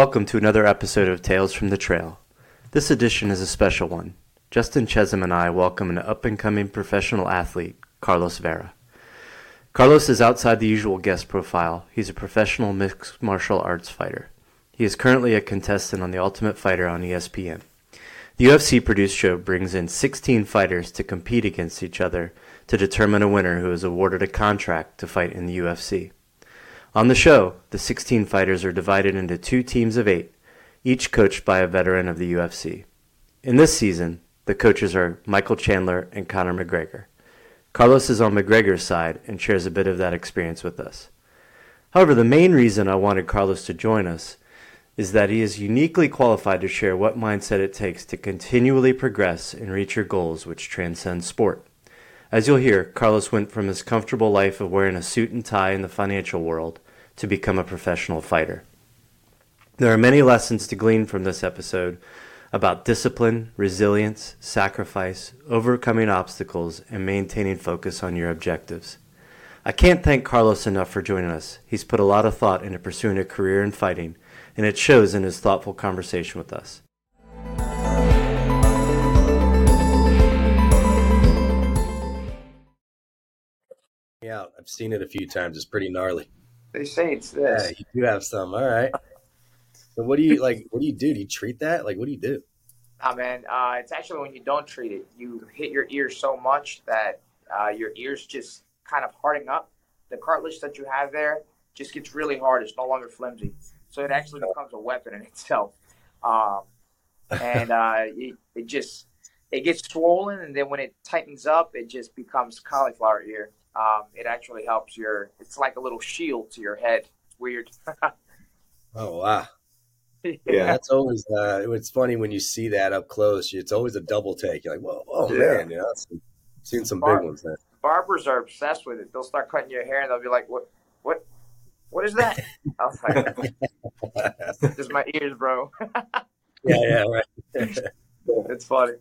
Welcome to another episode of Tales from the Trail. This edition is a special one. Justin Chezem and I welcome an up and coming professional athlete, Carlos Vera. Carlos is outside the usual guest profile. He's a professional mixed martial arts fighter. He is currently a contestant on The Ultimate Fighter on ESPN. The UFC produced show brings in 16 fighters to compete against each other to determine a winner who is awarded a contract to fight in the UFC. On the show, the 16 fighters are divided into two teams of eight, each coached by a veteran of the UFC. In this season, the coaches are Michael Chandler and Conor McGregor. Carlos is on McGregor's side and shares a bit of that experience with us. However, the main reason I wanted Carlos to join us is that he is uniquely qualified to share what mindset it takes to continually progress and reach your goals, which transcend sport. As you'll hear, Carlos went from his comfortable life of wearing a suit and tie in the financial world to become a professional fighter. There are many lessons to glean from this episode about discipline, resilience, sacrifice, overcoming obstacles, and maintaining focus on your objectives. I can't thank Carlos enough for joining us. He's put a lot of thought into pursuing a career in fighting, and it shows in his thoughtful conversation with us. out. I've seen it a few times. It's pretty gnarly. They say it's this. Yeah, you do have some. All right. So what do you like? What do you do? Do you treat that? Like, what do you do? Ah, man, uh, it's actually when you don't treat it, you hit your ears so much that uh, your ears just kind of harden up. The cartilage that you have there just gets really hard. It's no longer flimsy, so it actually becomes a weapon in itself. Um, and uh, it, it just it gets swollen, and then when it tightens up, it just becomes cauliflower ear. Um, it actually helps your. It's like a little shield to your head. It's weird. oh wow. Yeah, that's always. Uh, it's funny when you see that up close. It's always a double take. You're like, whoa, whoa, yeah. man! You know, seen some Bar- big ones there. Barbers are obsessed with it. They'll start cutting your hair, and they'll be like, "What? What? What is that?" I was like, "Just my ears, bro." yeah, yeah, right. it's funny.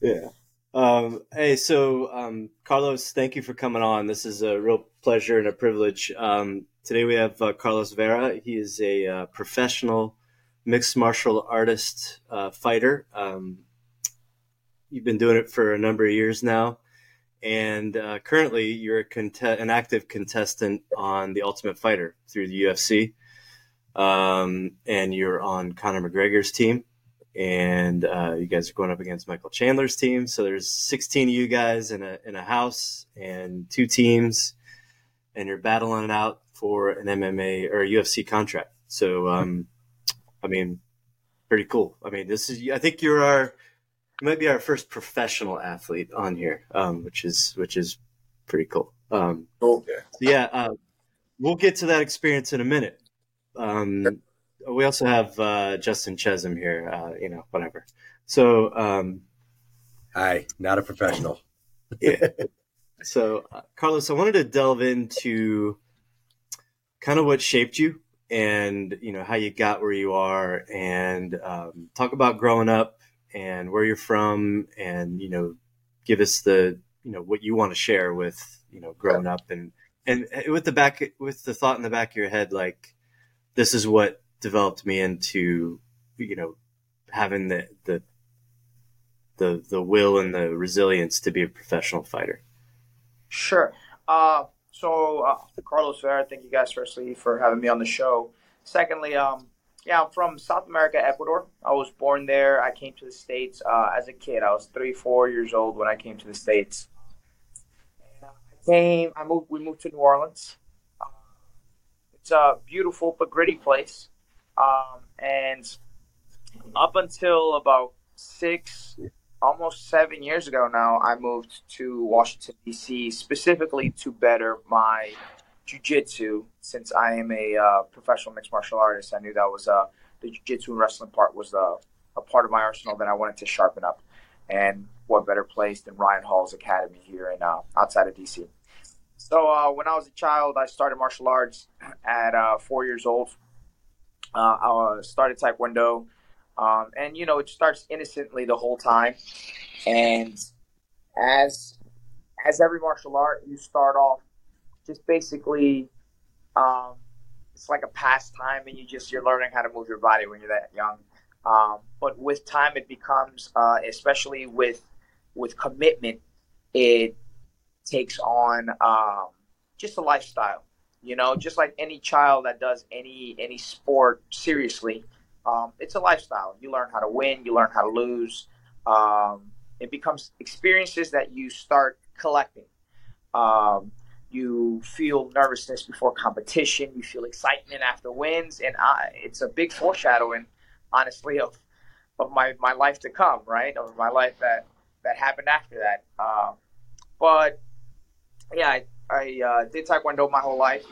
Yeah. Um, hey, so um, Carlos, thank you for coming on. This is a real pleasure and a privilege. Um, today we have uh, Carlos Vera. He is a uh, professional mixed martial artist uh, fighter. Um, you've been doing it for a number of years now, and uh, currently you're an active contestant on The Ultimate Fighter through the UFC, um, and you're on Conor McGregor's team and uh, you guys are going up against Michael Chandler's team. So there's 16 of you guys in a in a house and two teams, and you're battling it out for an MMA or a UFC contract. So, um, I mean, pretty cool. I mean, this is I think you're our you might be our first professional athlete on here, um, which is which is pretty cool. Um, okay. Yeah, uh, we'll get to that experience in a minute. Um, we also have uh, Justin Chezem here. Uh, you know, whatever. So, um, hi, not a professional. yeah. So, uh, Carlos, I wanted to delve into kind of what shaped you, and you know how you got where you are, and um, talk about growing up and where you're from, and you know, give us the you know what you want to share with you know growing up, and and with the back with the thought in the back of your head, like this is what developed me into you know having the the the the will and the resilience to be a professional fighter. Sure. Uh, so uh, Carlos Vera, thank you guys firstly for having me on the show. Secondly, um, yeah, I'm from South America, Ecuador. I was born there. I came to the states uh, as a kid. I was three, four years old when I came to the states. Uh, I came. I moved. We moved to New Orleans. Uh, it's a beautiful but gritty place. Um, and up until about six, almost seven years ago now, I moved to Washington, D.C., specifically to better my jiu-jitsu since I am a uh, professional mixed martial artist. I knew that was uh, the jiu-jitsu and wrestling part was uh, a part of my arsenal that I wanted to sharpen up. And what better place than Ryan Hall's Academy here in uh, outside of DC. So uh, when I was a child, I started martial arts at uh, four years old uh, I started Taekwondo, um, and you know it starts innocently the whole time, and as as every martial art, you start off just basically um, it's like a pastime, and you just you're learning how to move your body when you're that young. Um, but with time, it becomes, uh, especially with with commitment, it takes on um, just a lifestyle. You know, just like any child that does any any sport seriously, um, it's a lifestyle. You learn how to win, you learn how to lose. Um, it becomes experiences that you start collecting. Um, you feel nervousness before competition. You feel excitement after wins, and I, it's a big foreshadowing, honestly, of of my, my life to come, right? Of my life that that happened after that. Um, but yeah, I, uh, did Taekwondo my whole life,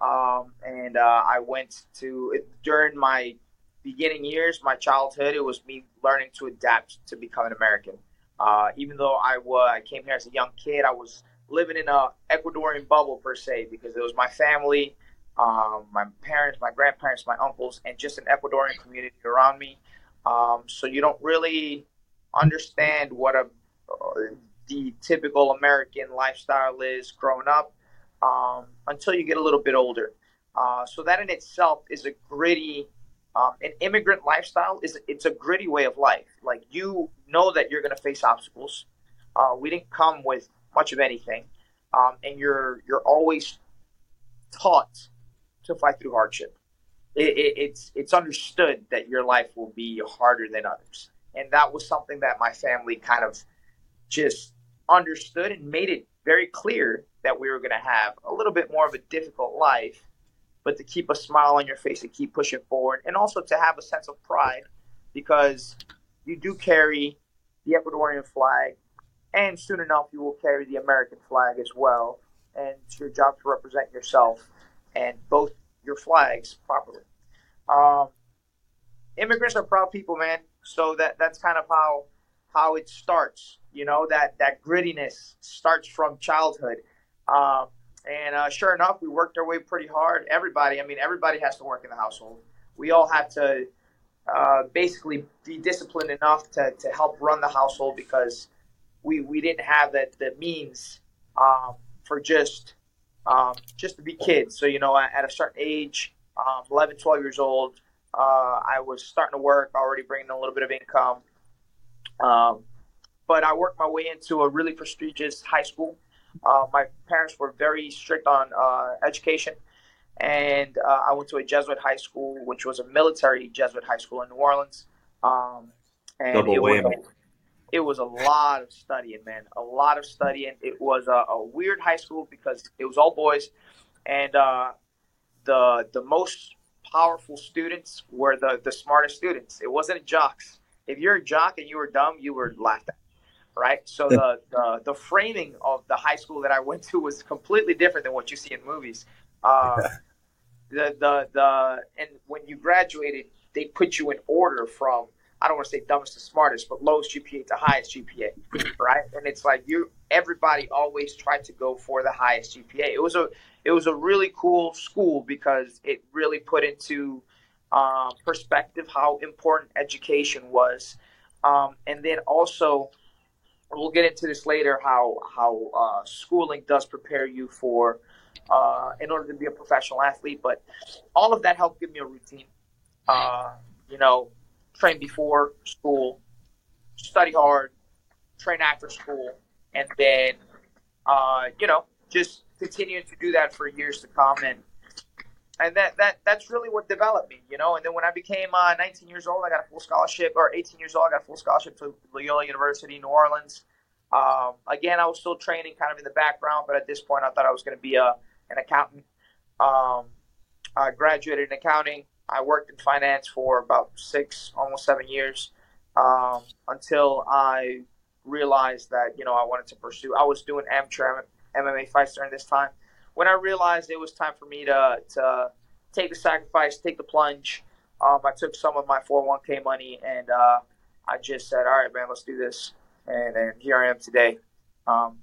um, and uh, I went to during my beginning years, my childhood. It was me learning to adapt to become an American. Uh, even though I was, I came here as a young kid, I was living in a Ecuadorian bubble per se because it was my family, um, my parents, my grandparents, my uncles, and just an Ecuadorian community around me. Um, so you don't really understand what a the typical American lifestyle is growing up um, until you get a little bit older. Uh, so that in itself is a gritty, um, an immigrant lifestyle is it's a gritty way of life. Like you know that you're going to face obstacles. Uh, we didn't come with much of anything, um, and you're you're always taught to fight through hardship. It, it, it's it's understood that your life will be harder than others, and that was something that my family kind of just understood and made it very clear that we were going to have a little bit more of a difficult life, but to keep a smile on your face and keep pushing forward, and also to have a sense of pride because you do carry the Ecuadorian flag, and soon enough you will carry the American flag as well. And it's your job to represent yourself and both your flags properly. Um, immigrants are proud people, man. So that that's kind of how how it starts. You know that that grittiness starts from childhood. Um, and uh, sure enough, we worked our way pretty hard. Everybody, I mean, everybody has to work in the household. We all have to uh, basically be disciplined enough to, to help run the household because we, we didn't have the, the means um, for just um, just to be kids. So, you know, at a certain age, um, 11, 12 years old, uh, I was starting to work, already bringing a little bit of income. Um, but I worked my way into a really prestigious high school. Uh, my parents were very strict on uh, education, and uh, I went to a Jesuit high school, which was a military Jesuit high school in New Orleans. Um, and Double it whammy. Was a, it was a lot of studying, man. A lot of studying. It was a, a weird high school because it was all boys, and uh, the the most powerful students were the the smartest students. It wasn't jocks if you're a jock and you were dumb, you were laughed at, right? So the, the, the framing of the high school that I went to was completely different than what you see in movies. Uh, the the the and when you graduated, they put you in order from I don't want to say dumbest to smartest, but lowest GPA to highest GPA, right? And it's like you everybody always tried to go for the highest GPA. It was a it was a really cool school because it really put into uh, perspective how important education was, um, and then also we'll get into this later how how uh, schooling does prepare you for uh, in order to be a professional athlete. But all of that helped give me a routine. Uh, you know, train before school, study hard, train after school, and then uh, you know just continuing to do that for years to come and and that, that that's really what developed me, you know. And then when I became uh, 19 years old, I got a full scholarship, or 18 years old, I got a full scholarship to Loyola University, New Orleans. Um, again, I was still training kind of in the background, but at this point, I thought I was going to be a an accountant. Um, I graduated in accounting. I worked in finance for about six, almost seven years, um, until I realized that you know I wanted to pursue. I was doing amateur MMA fights during this time when I realized it was time for me to to take the sacrifice, take the plunge, um, I took some of my 401k money and uh, I just said, "All right, man, let's do this." And, and here I am today. Um,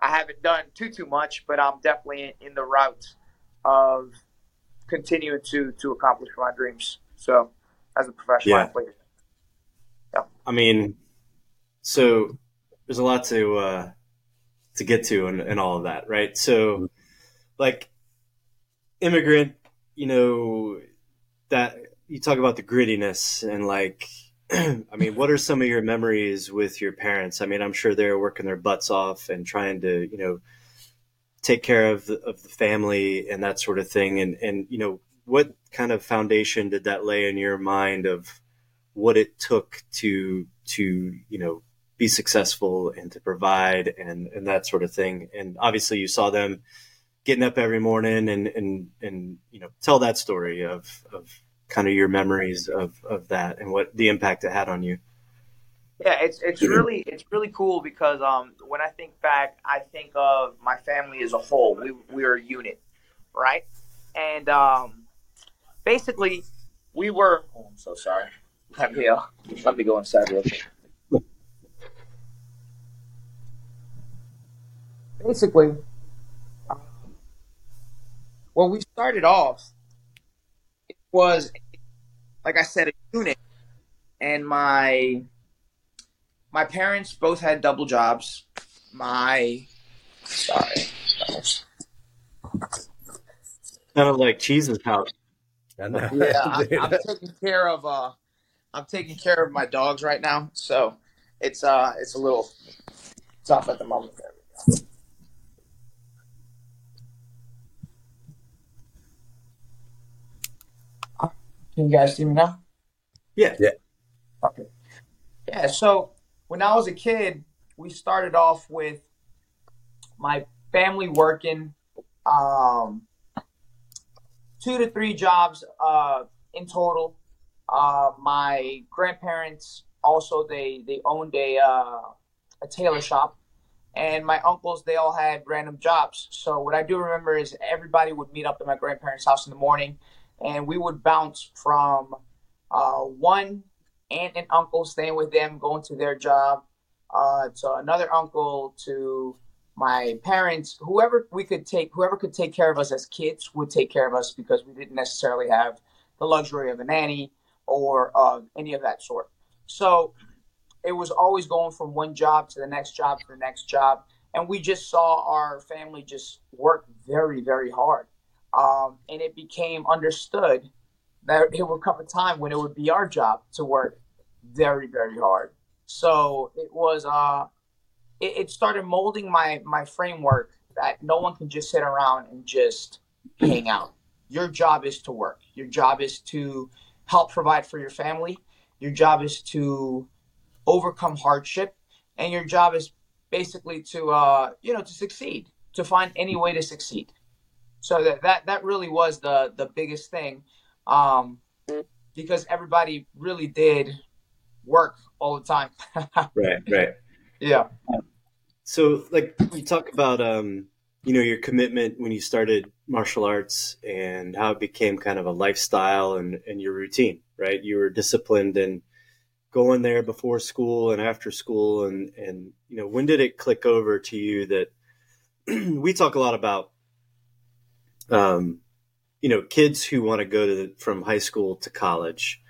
I haven't done too too much, but I'm definitely in the route of continuing to to accomplish my dreams. So, as a professional yeah. athlete, yeah. I mean, so there's a lot to uh, to get to and, and all of that, right? So like immigrant, you know, that you talk about the grittiness and like, I mean, what are some of your memories with your parents? I mean, I'm sure they're working their butts off and trying to, you know, take care of the, of the family and that sort of thing. And, and, you know, what kind of foundation did that lay in your mind of what it took to, to, you know, be successful and to provide and, and that sort of thing. And obviously you saw them getting up every morning and, and, and, you know, tell that story of, of kind of your memories of, of that and what the impact it had on you. Yeah, it's it's really it's really cool because um when I think back, I think of my family as a whole. We we are a unit, right? And um basically we were. Oh, I'm so sorry. Let me uh, let me go inside real quick. basically, when we started off, it was like I said, a unit, and my my parents both had double jobs. My sorry, kind of like Cheese's house. yeah, I'm, I'm taking care of uh, I'm taking care of my dogs right now, so it's uh, it's a little tough at the moment. There Can you guys see me now? Yeah. Yeah. Okay. Yeah. So when I was a kid, we started off with my family working um, two to three jobs uh, in total. Uh, my grandparents also they they owned a uh, a tailor shop, and my uncles they all had random jobs. So what I do remember is everybody would meet up at my grandparents' house in the morning and we would bounce from uh, one aunt and uncle staying with them, going to their job, uh, to another uncle, to my parents, whoever we could take, whoever could take care of us as kids would take care of us because we didn't necessarily have the luxury of a nanny or uh, any of that sort. So it was always going from one job to the next job to the next job. And we just saw our family just work very, very hard. Um, and it became understood that it would come a time when it would be our job to work very, very hard. So it was, uh, it, it started molding my, my framework that no one can just sit around and just hang out. Your job is to work. Your job is to help provide for your family. Your job is to overcome hardship, and your job is basically to uh, you know to succeed, to find any way to succeed. So that that, that really was the the biggest thing, um, because everybody really did work all the time. right, right. Yeah. So, like you talk about, um, you know, your commitment when you started martial arts and how it became kind of a lifestyle and, and your routine, right? You were disciplined and going there before school and after school, and and you know, when did it click over to you that we talk a lot about um, you know, kids who want to go to the, from high school to college,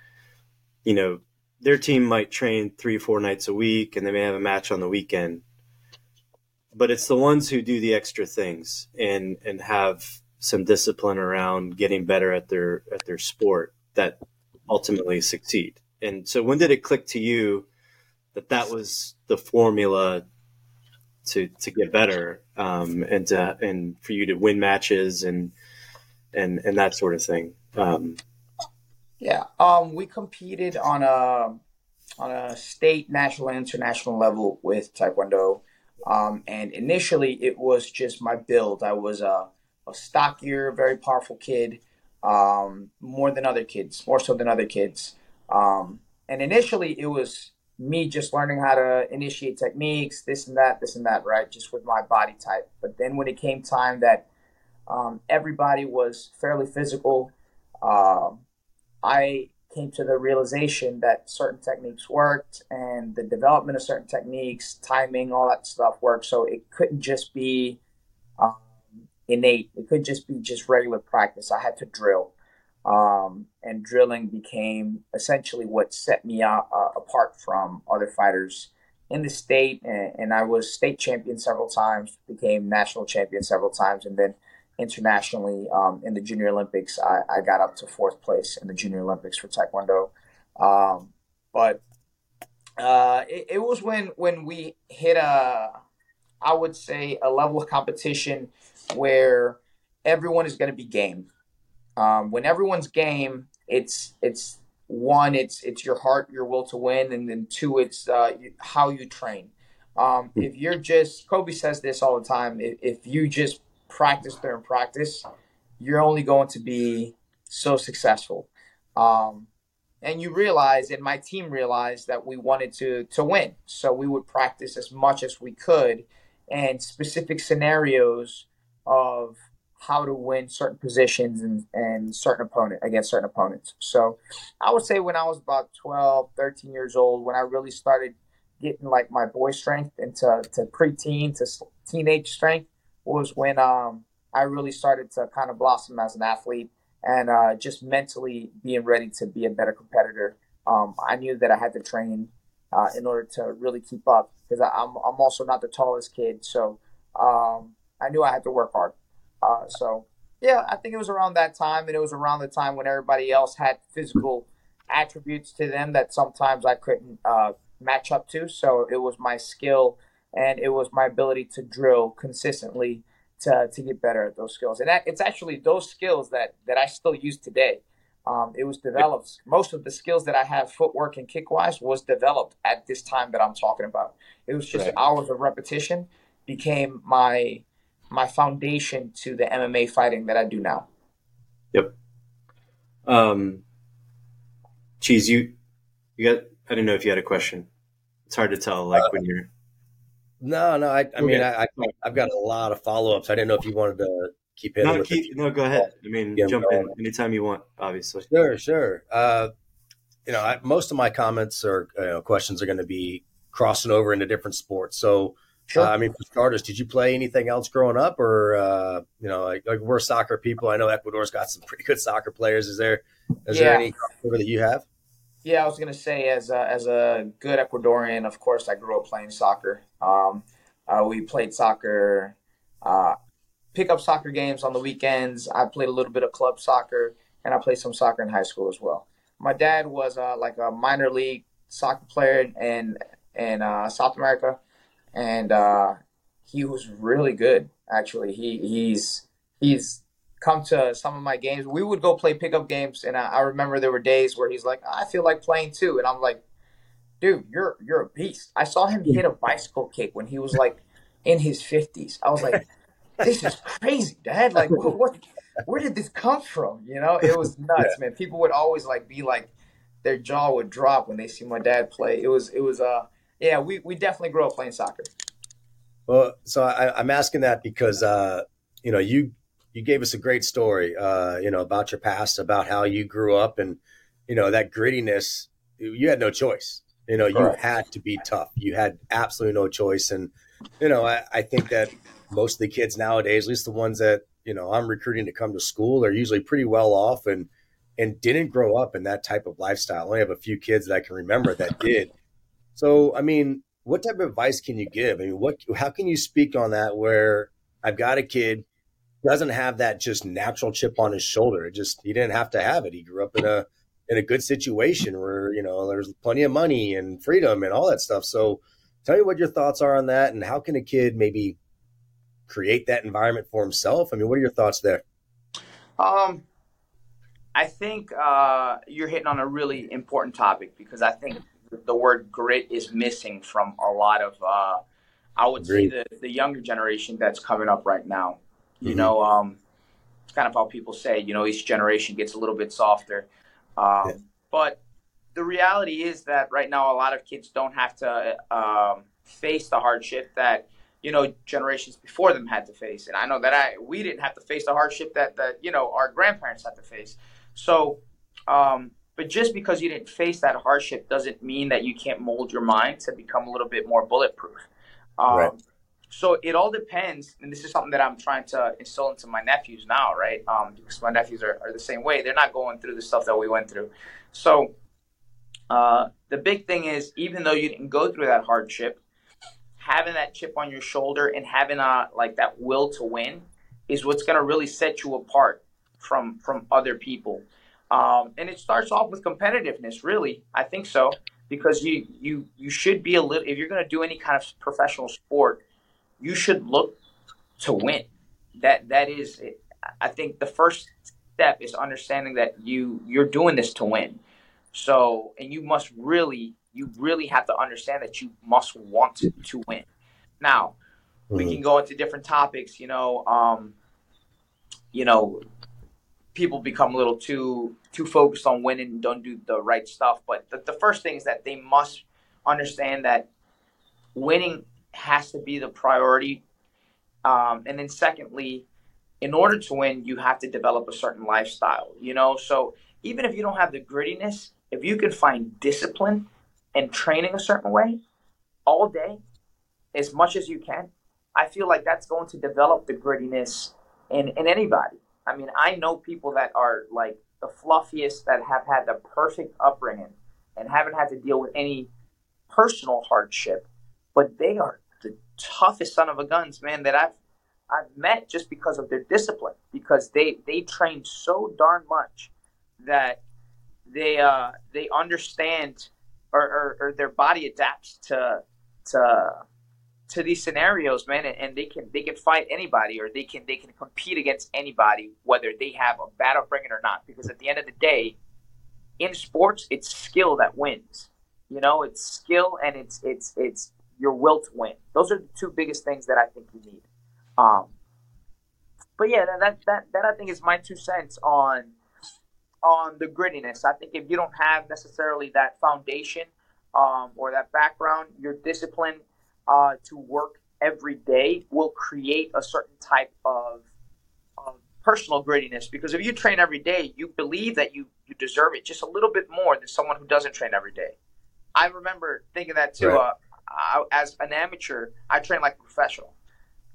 you know, their team might train three or four nights a week and they may have a match on the weekend. But it's the ones who do the extra things and, and have some discipline around getting better at their at their sport that ultimately succeed. And so when did it click to you that that was the formula to to get better um, and to and for you to win matches and and and that sort of thing. Um, yeah, um, we competed on a on a state, national, and international level with Taekwondo. Um, and initially, it was just my build. I was a, a stockier, very powerful kid, um, more than other kids, more so than other kids. Um, and initially, it was me just learning how to initiate techniques, this and that, this and that, right? Just with my body type. But then when it came time that um, everybody was fairly physical, um, I came to the realization that certain techniques worked and the development of certain techniques, timing, all that stuff worked. So it couldn't just be um, innate. It could just be just regular practice. I had to drill um, and drilling became essentially what set me uh, apart from other fighters in the state. And, and, I was state champion several times, became national champion several times, and then internationally um, in the Junior Olympics. I, I, got up to fourth place in the Junior Olympics for Taekwondo. Um, but uh, it, it, was when when we hit a, I would say, a level of competition where everyone is going to be game. Um, when everyone's game, it's it's one, it's it's your heart, your will to win, and then two, it's uh, how you train. Um, if you're just Kobe says this all the time. If, if you just practice during practice, you're only going to be so successful. Um, and you realize, and my team realized that we wanted to to win, so we would practice as much as we could, and specific scenarios of how to win certain positions and, and certain opponent against certain opponents. So I would say when I was about 12, 13 years old, when I really started getting like my boy strength into to preteen to teenage strength was when um, I really started to kind of blossom as an athlete and uh, just mentally being ready to be a better competitor. Um, I knew that I had to train uh, in order to really keep up because I'm, I'm also not the tallest kid. So um, I knew I had to work hard. Uh, so yeah, I think it was around that time, and it was around the time when everybody else had physical attributes to them that sometimes I couldn't uh, match up to. So it was my skill and it was my ability to drill consistently to, to get better at those skills. And that, it's actually those skills that, that I still use today. Um, it was developed. Most of the skills that I have, footwork and kick wise, was developed at this time that I'm talking about. It was just right. hours of repetition became my my foundation to the MMA fighting that I do now. Yep. Um, Cheese, you you got. I didn't know if you had a question. It's hard to tell, like uh, when you're. No, no. I, I okay. mean, I, I, have got a lot of follow ups. I didn't know if you wanted to keep hitting. No, keep, no, go ahead. I mean, jump in anytime you want. Obviously. Sure, sure. Uh, you know, I, most of my comments or you know, questions are going to be crossing over into different sports. So, Sure. Uh, I mean, for starters, did you play anything else growing up, or uh, you know, like, like, we're soccer people? I know Ecuador's got some pretty good soccer players. Is there is yeah. there any that you have? Yeah, I was gonna say as a, as a good Ecuadorian, of course, I grew up playing soccer. Um, uh, we played soccer, uh, pickup soccer games on the weekends. I played a little bit of club soccer, and I played some soccer in high school as well. My dad was uh, like a minor league soccer player in in uh, South America and uh, he was really good. Actually, he he's he's come to some of my games. We would go play pickup games, and I, I remember there were days where he's like, "I feel like playing too," and I'm like, "Dude, you're you're a beast." I saw him hit a bicycle kick when he was like in his fifties. I was like, "This is crazy, Dad! Like, what, what? Where did this come from?" You know, it was nuts, yeah. man. People would always like be like, their jaw would drop when they see my dad play. It was it was uh yeah, we, we definitely grew up playing soccer. Well, so I, am asking that because uh, you know you you gave us a great story, uh, you know, about your past, about how you grew up, and you know that grittiness. You had no choice. You know, Correct. you had to be tough. You had absolutely no choice, and you know, I, I think that most of the kids nowadays, at least the ones that you know I'm recruiting to come to school, are usually pretty well off and and didn't grow up in that type of lifestyle. I only have a few kids that I can remember that did. So, I mean, what type of advice can you give? I mean, what, how can you speak on that where I've got a kid doesn't have that just natural chip on his shoulder. It just, he didn't have to have it. He grew up in a, in a good situation where, you know, there's plenty of money and freedom and all that stuff. So tell me what your thoughts are on that and how can a kid maybe create that environment for himself? I mean, what are your thoughts there? Um, I think uh, you're hitting on a really important topic because I think the word grit is missing from a lot of uh, I would Agreed. say the, the younger generation that's coming up right now. You mm-hmm. know, um, it's kind of how people say, you know, each generation gets a little bit softer. Um, yeah. But the reality is that right now, a lot of kids don't have to um, face the hardship that you know generations before them had to face. And I know that I we didn't have to face the hardship that that you know our grandparents had to face. So um, but just because you didn't face that hardship doesn't mean that you can't mold your mind to become a little bit more bulletproof. Um, right. So it all depends, and this is something that I'm trying to instill into my nephews now, right? Um, because my nephews are, are the same way. They're not going through the stuff that we went through. So uh, the big thing is, even though you didn't go through that hardship, having that chip on your shoulder and having a like that will to win is what's going to really set you apart from from other people. Um, and it starts off with competitiveness, really. I think so because you you you should be a little. If you're going to do any kind of professional sport, you should look to win. That that is, I think the first step is understanding that you you're doing this to win. So, and you must really you really have to understand that you must want to, to win. Now, mm-hmm. we can go into different topics. You know, um, you know, people become a little too too focused on winning and don't do the right stuff. But the, the first thing is that they must understand that winning has to be the priority. Um, and then secondly, in order to win, you have to develop a certain lifestyle. You know, so even if you don't have the grittiness, if you can find discipline and training a certain way all day, as much as you can, I feel like that's going to develop the grittiness in, in anybody. I mean, I know people that are like the fluffiest that have had the perfect upbringing and haven't had to deal with any personal hardship, but they are the toughest son of a guns, man, that I've I've met just because of their discipline, because they they train so darn much that they uh they understand or, or, or their body adapts to to to these scenarios, man, and, and, they can they can fight anybody or they can they can compete against anybody, whether they have a bad upbringing or not. Because at the end of the day, in sports, it's skill that wins. You know, it's skill and it's it's it's your will to win. Those are the two biggest things that I think you need. Um, but yeah, that that that I think is my two cents on on the grittiness. I think if you don't have necessarily that foundation um, or that background, your discipline uh, to work every day will create a certain type of, of personal grittiness. Because if you train every day, you believe that you, you deserve it just a little bit more than someone who doesn't train every day. I remember thinking that too. Right. Uh, I, as an amateur, I train like a professional.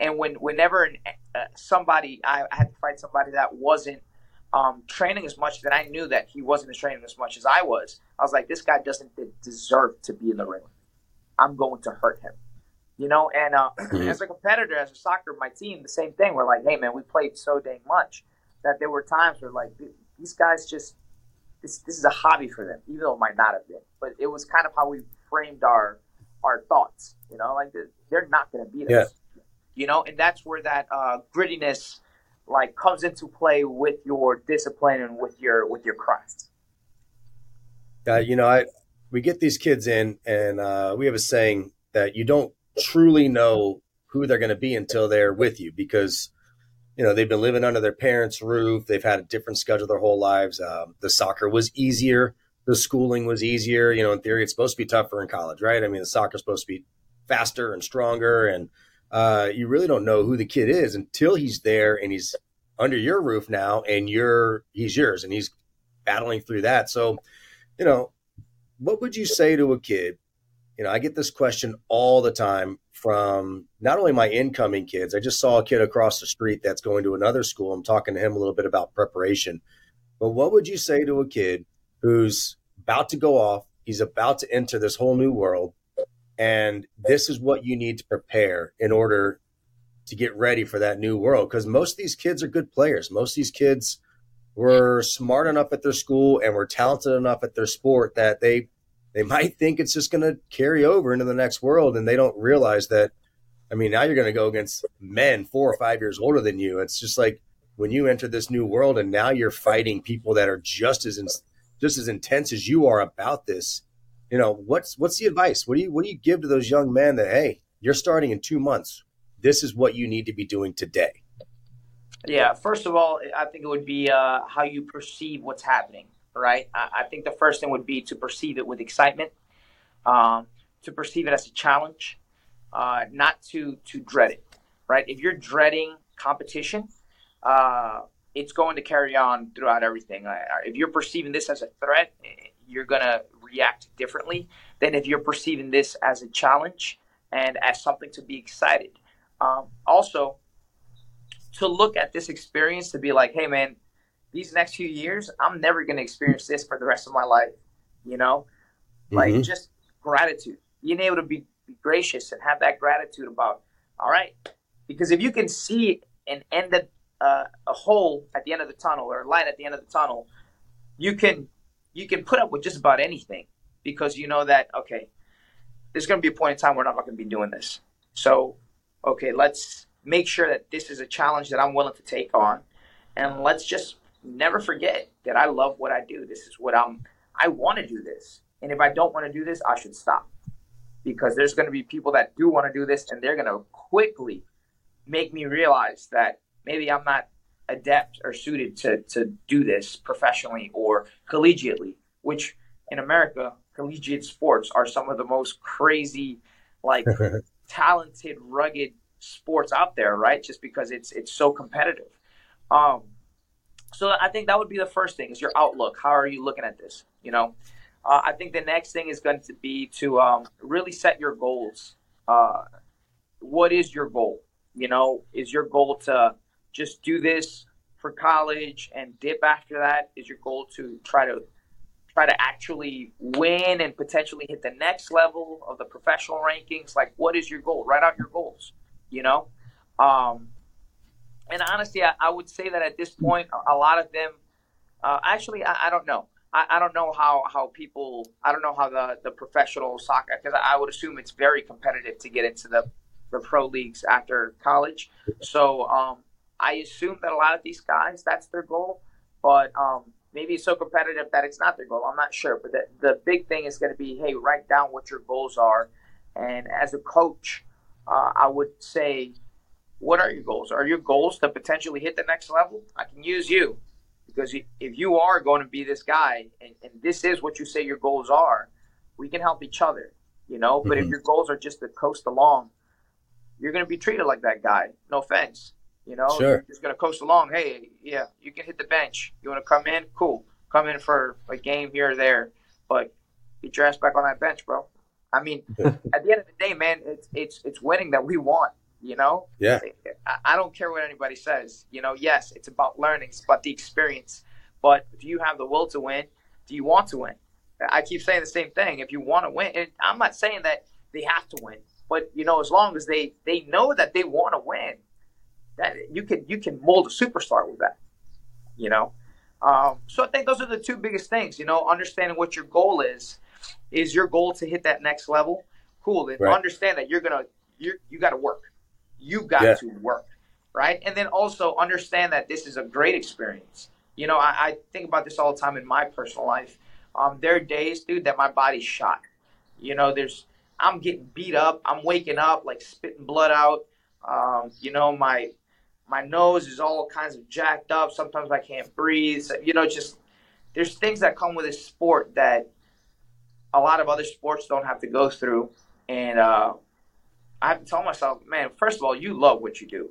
And when whenever an, uh, somebody I, I had to fight somebody that wasn't um, training as much that I knew that he wasn't training as much as I was. I was like, this guy doesn't deserve to be in the ring. I'm going to hurt him you know. And uh, mm-hmm. as a competitor, as a soccer, my team, the same thing. We're like, hey man, we played so dang much that there were times where like these guys just this this is a hobby for them, even though it might not have been. But it was kind of how we framed our our thoughts, you know, like they're not going to beat yeah. us, you know, and that's where that uh, grittiness like comes into play with your discipline and with your with your craft. Uh, you know, I we get these kids in, and uh, we have a saying that you don't truly know who they're going to be until they're with you because you know they've been living under their parents' roof. They've had a different schedule their whole lives. Um, the soccer was easier. The schooling was easier. You know, in theory, it's supposed to be tougher in college, right? I mean, the soccer's supposed to be faster and stronger, and uh, you really don't know who the kid is until he's there and he's under your roof now, and you're he's yours, and he's battling through that. So, you know, what would you say to a kid you know, I get this question all the time from not only my incoming kids. I just saw a kid across the street that's going to another school. I'm talking to him a little bit about preparation. But what would you say to a kid who's about to go off? He's about to enter this whole new world. And this is what you need to prepare in order to get ready for that new world. Because most of these kids are good players. Most of these kids were smart enough at their school and were talented enough at their sport that they they might think it's just going to carry over into the next world and they don't realize that i mean now you're going to go against men four or five years older than you. It's just like when you enter this new world and now you're fighting people that are just as in, just as intense as you are about this. You know what's what's the advice? What do you what do you give to those young men that hey you're starting in two months. This is what you need to be doing today. Yeah first of all i think it would be uh, how you perceive what's happening right? I, I, think the first thing would be to perceive it with excitement, um, to perceive it as a challenge, uh, not to to dread it, right? If you're dreading competition, uh, it's going to carry on throughout everything. If you're perceiving this as a threat, you're to react differently than if you're perceiving this as a challenge and as something to be excited. Um, also, to look at this experience to be like, hey, man, these next few years, I'm never going to experience this for the rest of my life. You know, like mm-hmm. just gratitude, being able to be, be gracious and have that gratitude about, all right, because if you can see an end uh, a hole at the end of the tunnel or a light at the end of the tunnel, you can you can put up with just about anything because you know that okay, there's going to be a point in time where I'm not going to be doing this. So, okay, let's make sure that this is a challenge that I'm willing to take on, and let's just never forget that I love what I do. This is what I'm. I want to do this, and if I don't want to do this, I should stop because there's going to be people that do want to do this, and they're going to quickly make me realize that maybe I'm not adept or suited to to do this professionally or collegiately, which in America, collegiate sports are some of the most crazy, like talented, rugged sports out there, right? Just because it's it's so competitive. Um, so I think that would be the first thing is your outlook. How are you looking at this? You know, uh, I think the next thing is going to be to um, really set your goals. Uh, what is your goal? You know, is your goal to just do this for college and dip after that? Is your goal to try to try to actually win and potentially hit the next level of the professional rankings? Like, what is your goal? Write out your goals. You know, um, and honestly, I, I, would say that at this point, a, lot of them, uh, actually, I, I, don't know. I, I, don't know how, how people, I don't know how the, the professional soccer, because I would assume it's very competitive to get into the, the pro leagues after college. So um, I assume that a lot of these guys, that's their goal. But um, maybe it's so competitive that it's not their goal. I'm not sure. But the, the big thing is going to be hey, write down what your goals are. And as a coach, uh, I would say, what are your goals? Are your goals to potentially hit the next level? I can use you because if you are going to be this guy and, and this is what you say your goals are, we can help each other, you know. But mm-hmm. if your goals are just to coast along, you're going to be treated like that guy. No offense. You know, sure. just gonna coast along. Hey, yeah, you can hit the bench. You want to come in? Cool. Come in for a game here or there, but get your ass back on that bench, bro. I mean, at the end of the day, man, it's it's it's winning that we want. You know. Yeah. I, I don't care what anybody says. You know, yes, it's about learning. It's about the experience. But do you have the will to win? Do you want to win? I keep saying the same thing. If you want to win, and I'm not saying that they have to win, but you know, as long as they they know that they want to win, that you can you can mold a superstar with that. You know, um, so I think those are the two biggest things. You know, understanding what your goal is. Is your goal to hit that next level? Cool. Then right. understand that you're gonna you you got to work. You got yeah. to work, right? And then also understand that this is a great experience. You know, I, I think about this all the time in my personal life. Um, there are days, dude, that my body's shot. You know, there's I'm getting beat up. I'm waking up like spitting blood out. Um, you know, my my nose is all kinds of jacked up. Sometimes I can't breathe. So, you know, just there's things that come with this sport that a lot of other sports don't have to go through. And uh, I have to tell myself, man, first of all, you love what you do.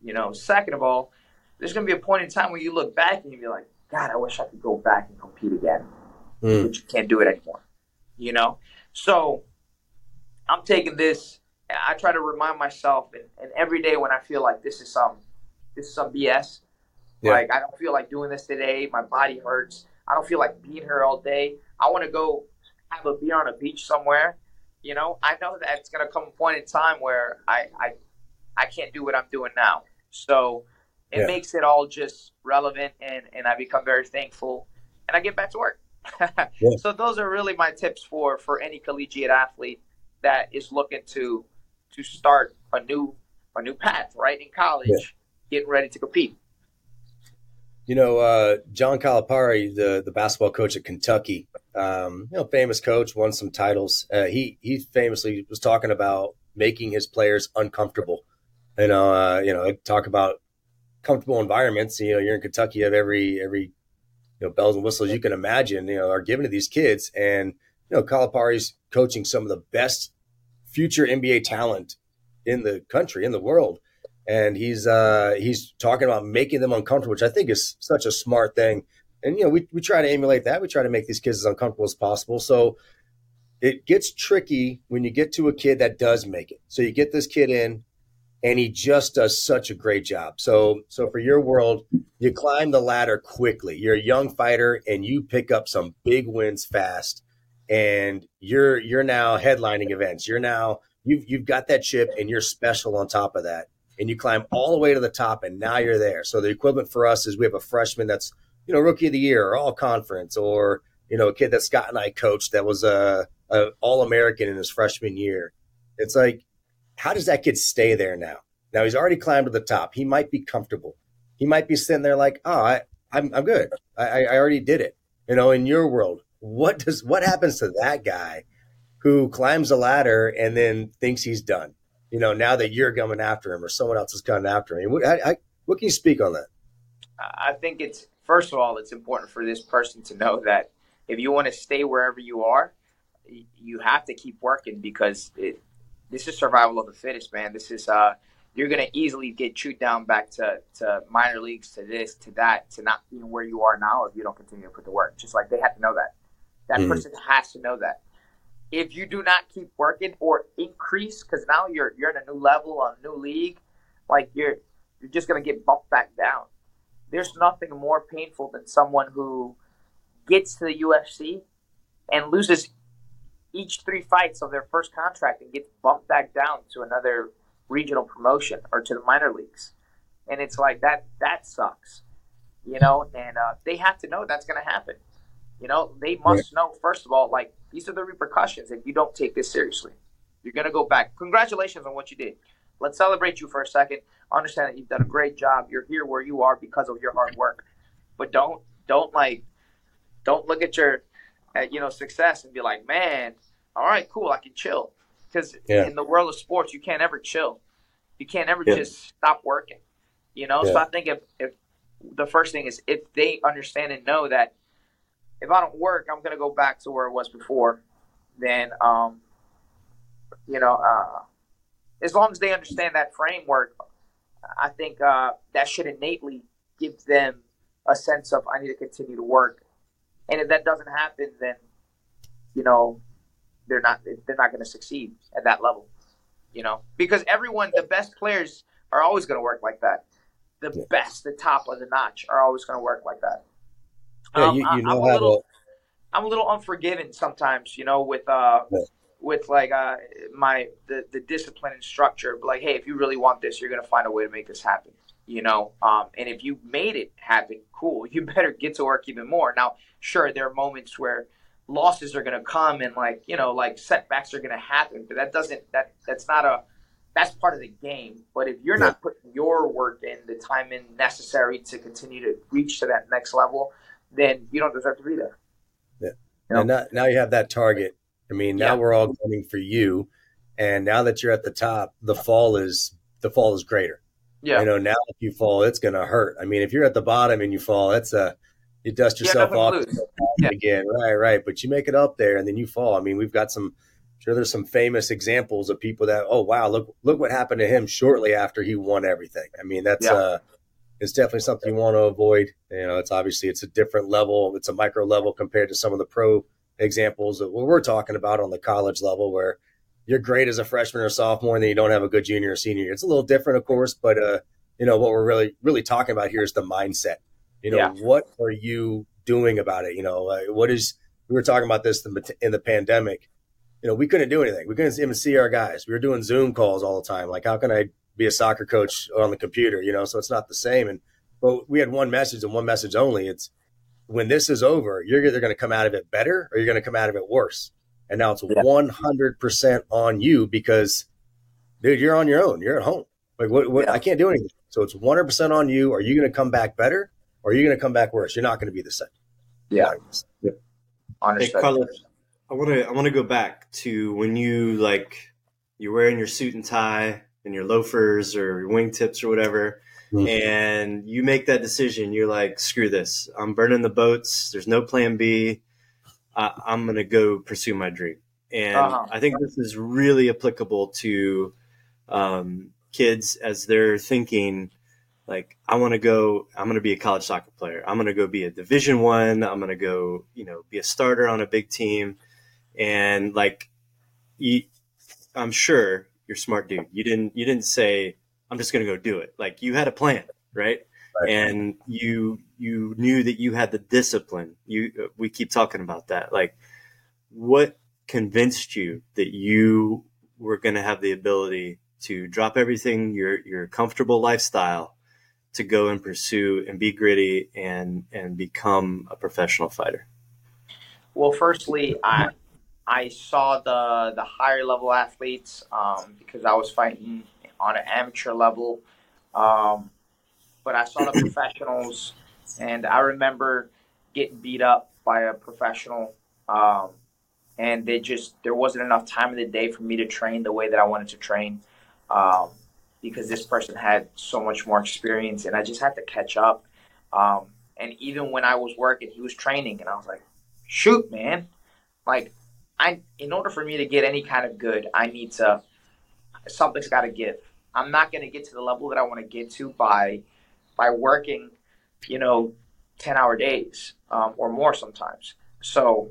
You know, second of all, there's going to be a point in time where you look back and you be like, God, I wish I could go back and compete again. Mm. But you can't do it anymore. You know? So I'm taking this. I try to remind myself, and, and every day when I feel like this is some this is some BS. Yeah. Like I don't feel like doing this today. My body hurts. I don't feel like being here all day. I want to go have a beer on a beach somewhere. You know, I know that it's gonna come a point in time where I I, I can't do what I'm doing now. So it yeah. makes it all just relevant and, and I become very thankful and I get back to work. yeah. So those are really my tips for for any collegiate athlete that is looking to to start a new a new path right in college getting ready to compete. You know, uh, John Calipari, the the basketball coach at Kentucky, um, you know, famous coach, won some titles. Uh, he he famously was talking about making his players uncomfortable. You know, uh, you know, talk about comfortable environments. You know, you're in Kentucky, you have every every you know bells and whistles you can imagine. You know, are given to these kids, and you know, Calipari's coaching some of the best future NBA talent in the country, in the world and he's uh, he's talking about making them uncomfortable, which I think is such a smart thing. And you know, we we try to emulate that. We try to make these kids as uncomfortable as possible. So it gets tricky when you get to a kid that does make it. So you get this kid in, and he just does such a great job. So so for your world, you climb the ladder quickly. You're a young fighter, and you pick up some big wins fast. And you're you're now headlining events. You're now you've you've got that chip, and you're special on top of that and you climb all the way to the top, and now you're there. So the equivalent for us is we have a freshman that's you know rookie of the year or all conference, or you know a kid that Scott and I coached that was a, a all American in his freshman year. It's like, how does that kid stay there now? Now he's already climbed to the top. He might be comfortable. He might be sitting there like, oh, I, I'm I'm good. I, I already did it. You know, in your world, what does what happens to that guy who climbs a ladder and then thinks he's done? You know, now that you're coming after him or someone else is coming after him. What, I, I, what can you speak on that? I think it's first of all, it's important for this person to know that if you want to stay wherever you are, you have to keep working because it, this is survival of the fittest, man. This is uh, you're going to easily get chewed down back to, to minor leagues, to this, to that, to not being where you are now if you don't continue to put the work. Just like they have to know that. That mm-hmm. person has to know that. If you do not keep working or increase, because now you're you're in a new level, a new league, like you're you're just gonna get bumped back down. There's nothing more painful than someone who gets to the UFC and loses each three fights of their first contract and gets bumped back down to another regional promotion or to the minor leagues. And it's like that that sucks. You know, and uh, they have to know that's going to happen. You know, they must know first of all, like these are the repercussions if you don't take this seriously. You're going to go back. Congratulations on what you did. Let's celebrate you for a second. Understand that you've done a great job. You're here where you are because of your hard work. But don't don't like don't look at your at, you know success and be like, man, all right, cool, I can chill because yeah. in the world of sports, you can't ever chill. You can't ever yeah. just stop working. You know, yeah. so I think if, if the first thing is if they understand and know that if I don't work, I'm gonna go back to where it was before. Then, um, you know, uh, as long as they understand that framework, I think uh, that should innately give them a sense of I need to continue to work. And if that doesn't happen, then you know they're not they're not going to succeed at that level. You know, because everyone, the best players are always going to work like that. The yeah. best, the top of the notch, are always going to work like that. Yeah, um, you, you know I'm how little, to... I'm a little unforgiving sometimes, you know, with uh, yeah. With like uh, my the the discipline and structure. But like, hey, if you really want this, you're going to find a way to make this happen. You know, um, and if you made it happen, cool. You better get to work even more. Now, sure, there are moments where losses are going to come and like you know like setbacks are going to happen but that doesn't that that's not a that's part of the game but if you're yeah. not putting your work in the time in necessary to continue to reach to that next level then you don't deserve to be there yeah you know? and now, now you have that target i mean now yeah. we're all going for you and now that you're at the top the fall is the fall is greater yeah you know now if you fall it's going to hurt i mean if you're at the bottom and you fall that's a you dust yourself yeah, off yeah. again. Right, right. But you make it up there and then you fall. I mean, we've got some sure there's some famous examples of people that, oh wow, look look what happened to him shortly after he won everything. I mean, that's uh it's definitely something you want to avoid. You know, it's obviously it's a different level, it's a micro level compared to some of the pro examples that what we're talking about on the college level where you're great as a freshman or sophomore and then you don't have a good junior or senior. year. It's a little different, of course, but uh, you know, what we're really really talking about here is the mindset you know, yeah. what are you doing about it? You know, uh, what is, we were talking about this in the pandemic. You know, we couldn't do anything. We couldn't even see our guys. We were doing Zoom calls all the time. Like, how can I be a soccer coach on the computer? You know, so it's not the same. And, but we had one message and one message only. It's when this is over, you're either going to come out of it better or you're going to come out of it worse. And now it's yeah. 100% on you because, dude, you're on your own. You're at home. Like, what, what yeah. I can't do anything. So it's 100% on you. Are you going to come back better or you're going to come back worse. You're not going to be the same. Yeah. Yep. Hey, Carlos, I want to I want to go back to when you like you're wearing your suit and tie and your loafers or your wingtips or whatever, mm-hmm. and you make that decision. You're like, screw this. I'm burning the boats. There's no plan B. I, am going to go pursue my dream. And uh-huh. I think this is really applicable to um, kids as they're thinking like I want to go I'm going to be a college soccer player. I'm going to go be a division 1. I'm going to go, you know, be a starter on a big team and like you, I'm sure you're smart dude. You didn't you didn't say I'm just going to go do it. Like you had a plan, right? right? And you you knew that you had the discipline. You we keep talking about that. Like what convinced you that you were going to have the ability to drop everything, your your comfortable lifestyle, to go and pursue and be gritty and and become a professional fighter? Well, firstly, I I saw the the higher level athletes um, because I was fighting on an amateur level, um, but I saw the professionals, and I remember getting beat up by a professional, um, and they just there wasn't enough time in the day for me to train the way that I wanted to train, um, because this person had so much more experience, and I just had to catch up. Um, and even when I was working, he was training, and I was like, "Shoot, man!" Like, I in order for me to get any kind of good, I need to something's got to give. I'm not going to get to the level that I want to get to by by working, you know, ten hour days um, or more sometimes. So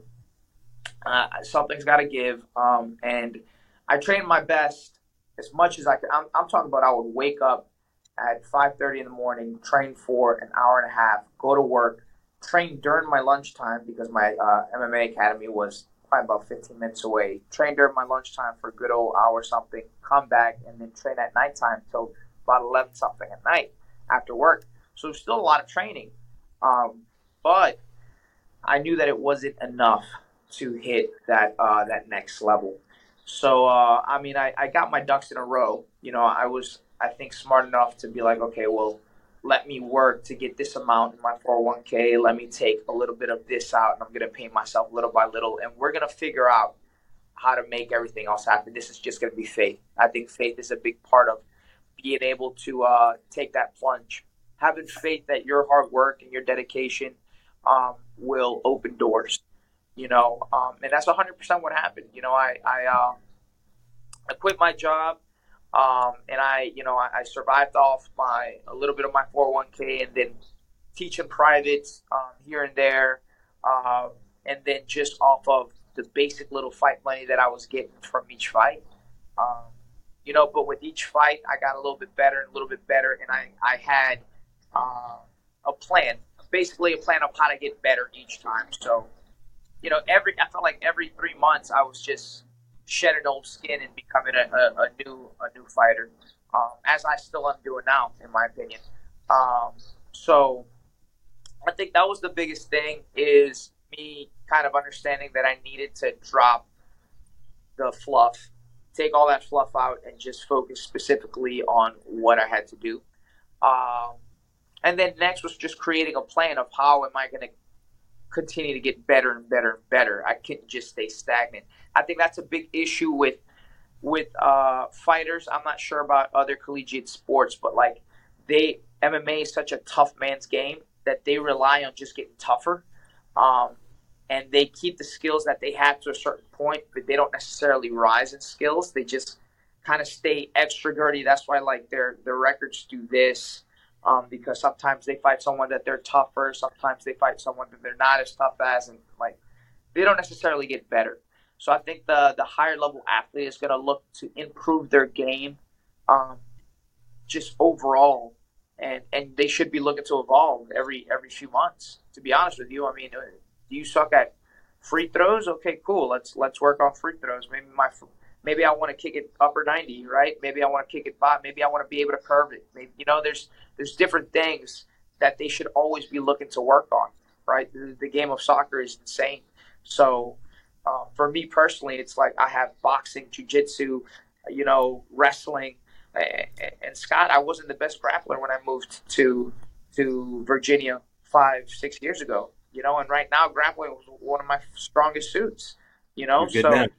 uh, something's got to give, um, and I train my best as much as I can. I'm, I'm talking about I would wake up at 5:30 in the morning, train for an hour and a half, go to work, train during my lunchtime because my uh, MMA academy was probably about 15 minutes away. Train during my lunchtime for a good old hour something, come back, and then train at nighttime till about 11 something at night after work. So still a lot of training. Um, but I knew that it wasn't enough to hit that uh, that next level. So uh, I mean, I, I got my ducks in a row. You know, I was I think smart enough to be like, okay, well, let me work to get this amount in my 401k. Let me take a little bit of this out, and I'm going to pay myself little by little, and we're going to figure out how to make everything else happen. This is just going to be faith. I think faith is a big part of being able to uh, take that plunge. Having faith that your hard work and your dedication um, will open doors. You know, um, and that's 100% what happened. You know, I I, uh, I quit my job um, and I, you know, I, I, survived off my a little bit of my 401k, and then teaching privates um, here and there, uh, and then just off of the basic little fight money that I was getting from each fight. Um, you know, but with each fight, I got a little bit better and a little bit better, and I I had uh, a plan, basically a plan of how to get better each time. So, you know, every I felt like every three months I was just shedding old skin and becoming a, a, a new a new fighter, um, as I still am doing now, in my opinion. Um, so I think that was the biggest thing is me kind of understanding that I needed to drop the fluff, take all that fluff out, and just focus specifically on what I had to do. Um, and then next was just creating a plan of how am I going to continue to get better and better and better. I couldn't just stay stagnant. I think that's a big issue with with uh, fighters. I'm not sure about other collegiate sports, but like they MMA is such a tough man's game that they rely on just getting tougher. Um, and they keep the skills that they have to a certain point, but they don't necessarily rise in skills. They just kind of stay extra gritty. That's why like their their records do this um, because sometimes they fight someone that they're tougher, sometimes they fight someone that they're not as tough as, and like they don't necessarily get better. So I think the the higher level athlete is going to look to improve their game, um, just overall, and and they should be looking to evolve every every few months. To be honest with you, I mean, uh, do you suck at free throws? Okay, cool. Let's let's work on free throws. Maybe my maybe I want to kick it upper 90, right? Maybe I want to kick it five. Maybe I want to be able to curve it. Maybe, you know, there's there's different things that they should always be looking to work on, right? The, the game of soccer is insane. So uh, for me personally, it's like I have boxing, jujitsu, you know, wrestling. And, and Scott, I wasn't the best grappler when I moved to to Virginia five, six years ago. You know, and right now grappling was one of my strongest suits. You know, so man.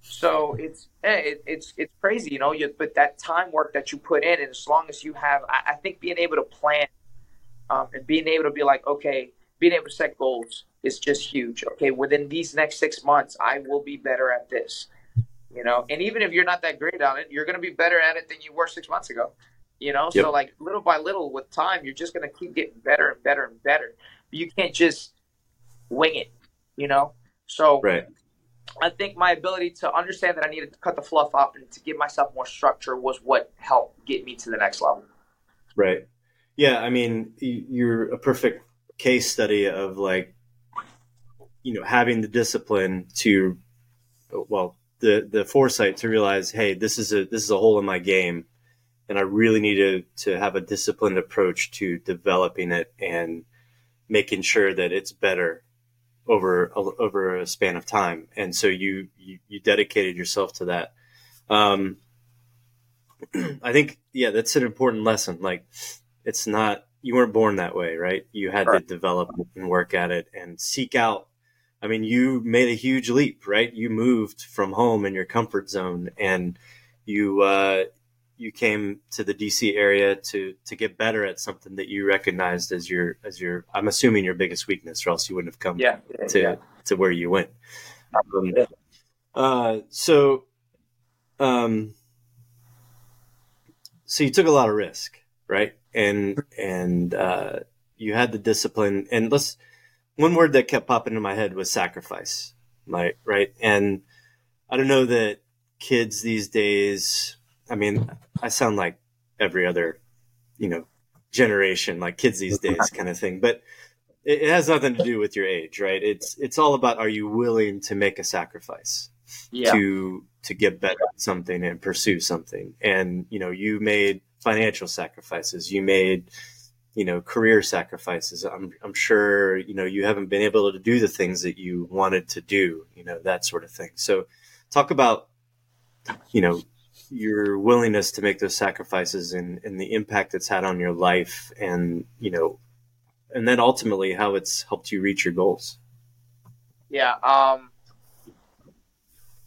So it's it, it's it's crazy, you know. You, but that time work that you put in, and as long as you have, I, I think being able to plan um, and being able to be like, okay, being able to set goals is just huge. Okay, within these next six months, I will be better at this. You know, and even if you're not that great at it, you're going to be better at it than you were six months ago. You know, yep. so like little by little with time, you're just going to keep getting better and better and better. You can't just wing it. You know, so right. I think my ability to understand that I needed to cut the fluff out and to give myself more structure was what helped get me to the next level. Right. Yeah. I mean, you're a perfect case study of like, you know, having the discipline to, well, the the foresight to realize, hey, this is a this is a hole in my game, and I really need to to have a disciplined approach to developing it and making sure that it's better over over a span of time. And so you you, you dedicated yourself to that. Um, I think yeah, that's an important lesson. Like it's not you weren't born that way, right? You had right. to develop and work at it and seek out. I mean, you made a huge leap, right? You moved from home in your comfort zone, and you uh, you came to the DC area to to get better at something that you recognized as your as your I'm assuming your biggest weakness, or else you wouldn't have come yeah, to yeah. to where you went. Um, uh, so, um, so you took a lot of risk, right? And and uh, you had the discipline. And let's one word that kept popping in my head was sacrifice, right? Right. And I don't know that kids these days. I mean, I sound like every other, you know, generation, like kids these days, kind of thing. But it, it has nothing to do with your age, right? It's it's all about are you willing to make a sacrifice yeah. to to get better at something and pursue something. And you know, you made financial sacrifices. You made you know career sacrifices. I'm I'm sure you know you haven't been able to do the things that you wanted to do. You know that sort of thing. So talk about you know your willingness to make those sacrifices and, and the impact it's had on your life and you know and then ultimately how it's helped you reach your goals yeah um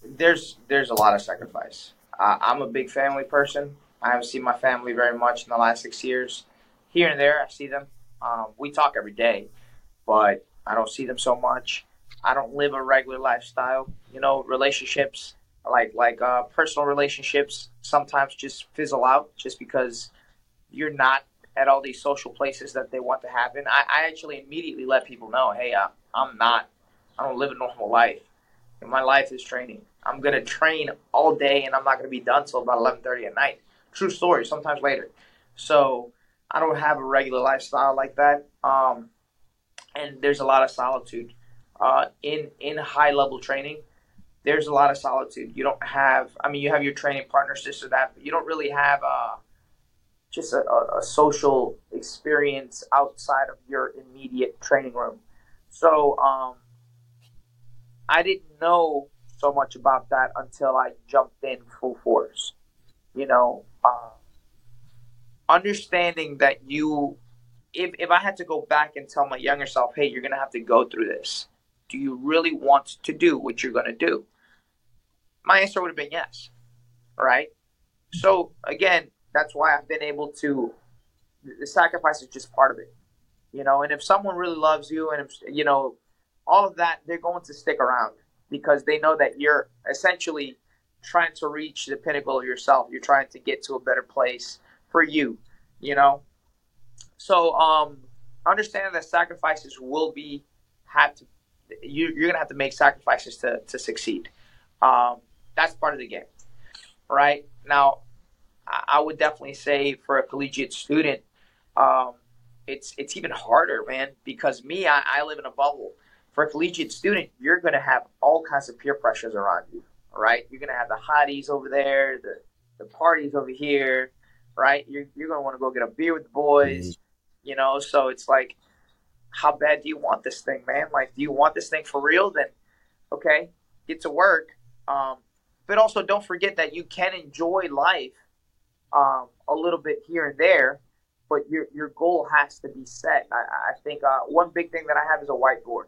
there's there's a lot of sacrifice. Uh, I'm a big family person. I haven't seen my family very much in the last six years. Here and there, I see them. Um, we talk every day, but I don't see them so much. I don't live a regular lifestyle. You know, relationships like like uh, personal relationships sometimes just fizzle out just because you're not at all these social places that they want to happen. I, I actually immediately let people know, hey, uh, I'm not. I don't live a normal life. My life is training. I'm gonna train all day, and I'm not gonna be done till about 11:30 at night. True story. Sometimes later. So I don't have a regular lifestyle like that. Um, and there's a lot of solitude uh, in in high level training. There's a lot of solitude. You don't have. I mean, you have your training partners, this or that, but you don't really have uh, just a, a social experience outside of your immediate training room. So um, I didn't know so much about that until I jumped in full force. You know, uh, understanding that you, if, if I had to go back and tell my younger self, hey, you're going to have to go through this, do you really want to do what you're going to do? My answer would have been yes. Right? So, again, that's why I've been able to, the sacrifice is just part of it. You know, and if someone really loves you and, if, you know, all of that, they're going to stick around because they know that you're essentially trying to reach the pinnacle of yourself. You're trying to get to a better place for you, you know? So, um, understanding that sacrifices will be, have to, you, you're going to have to make sacrifices to, to succeed. Um, that's part of the game, right? Now, I would definitely say for a collegiate student, um, it's it's even harder, man, because me, I, I live in a bubble for a collegiate student, you're going to have all kinds of peer pressures around you, right? You're going to have the hotties over there, the, the parties over here, right? You're, you're going to want to go get a beer with the boys, mm-hmm. you know? So it's like, how bad do you want this thing, man? Like, do you want this thing for real? Then, okay, get to work. Um, but also don't forget that you can enjoy life um, a little bit here and there, but your, your goal has to be set. I, I think uh, one big thing that I have is a whiteboard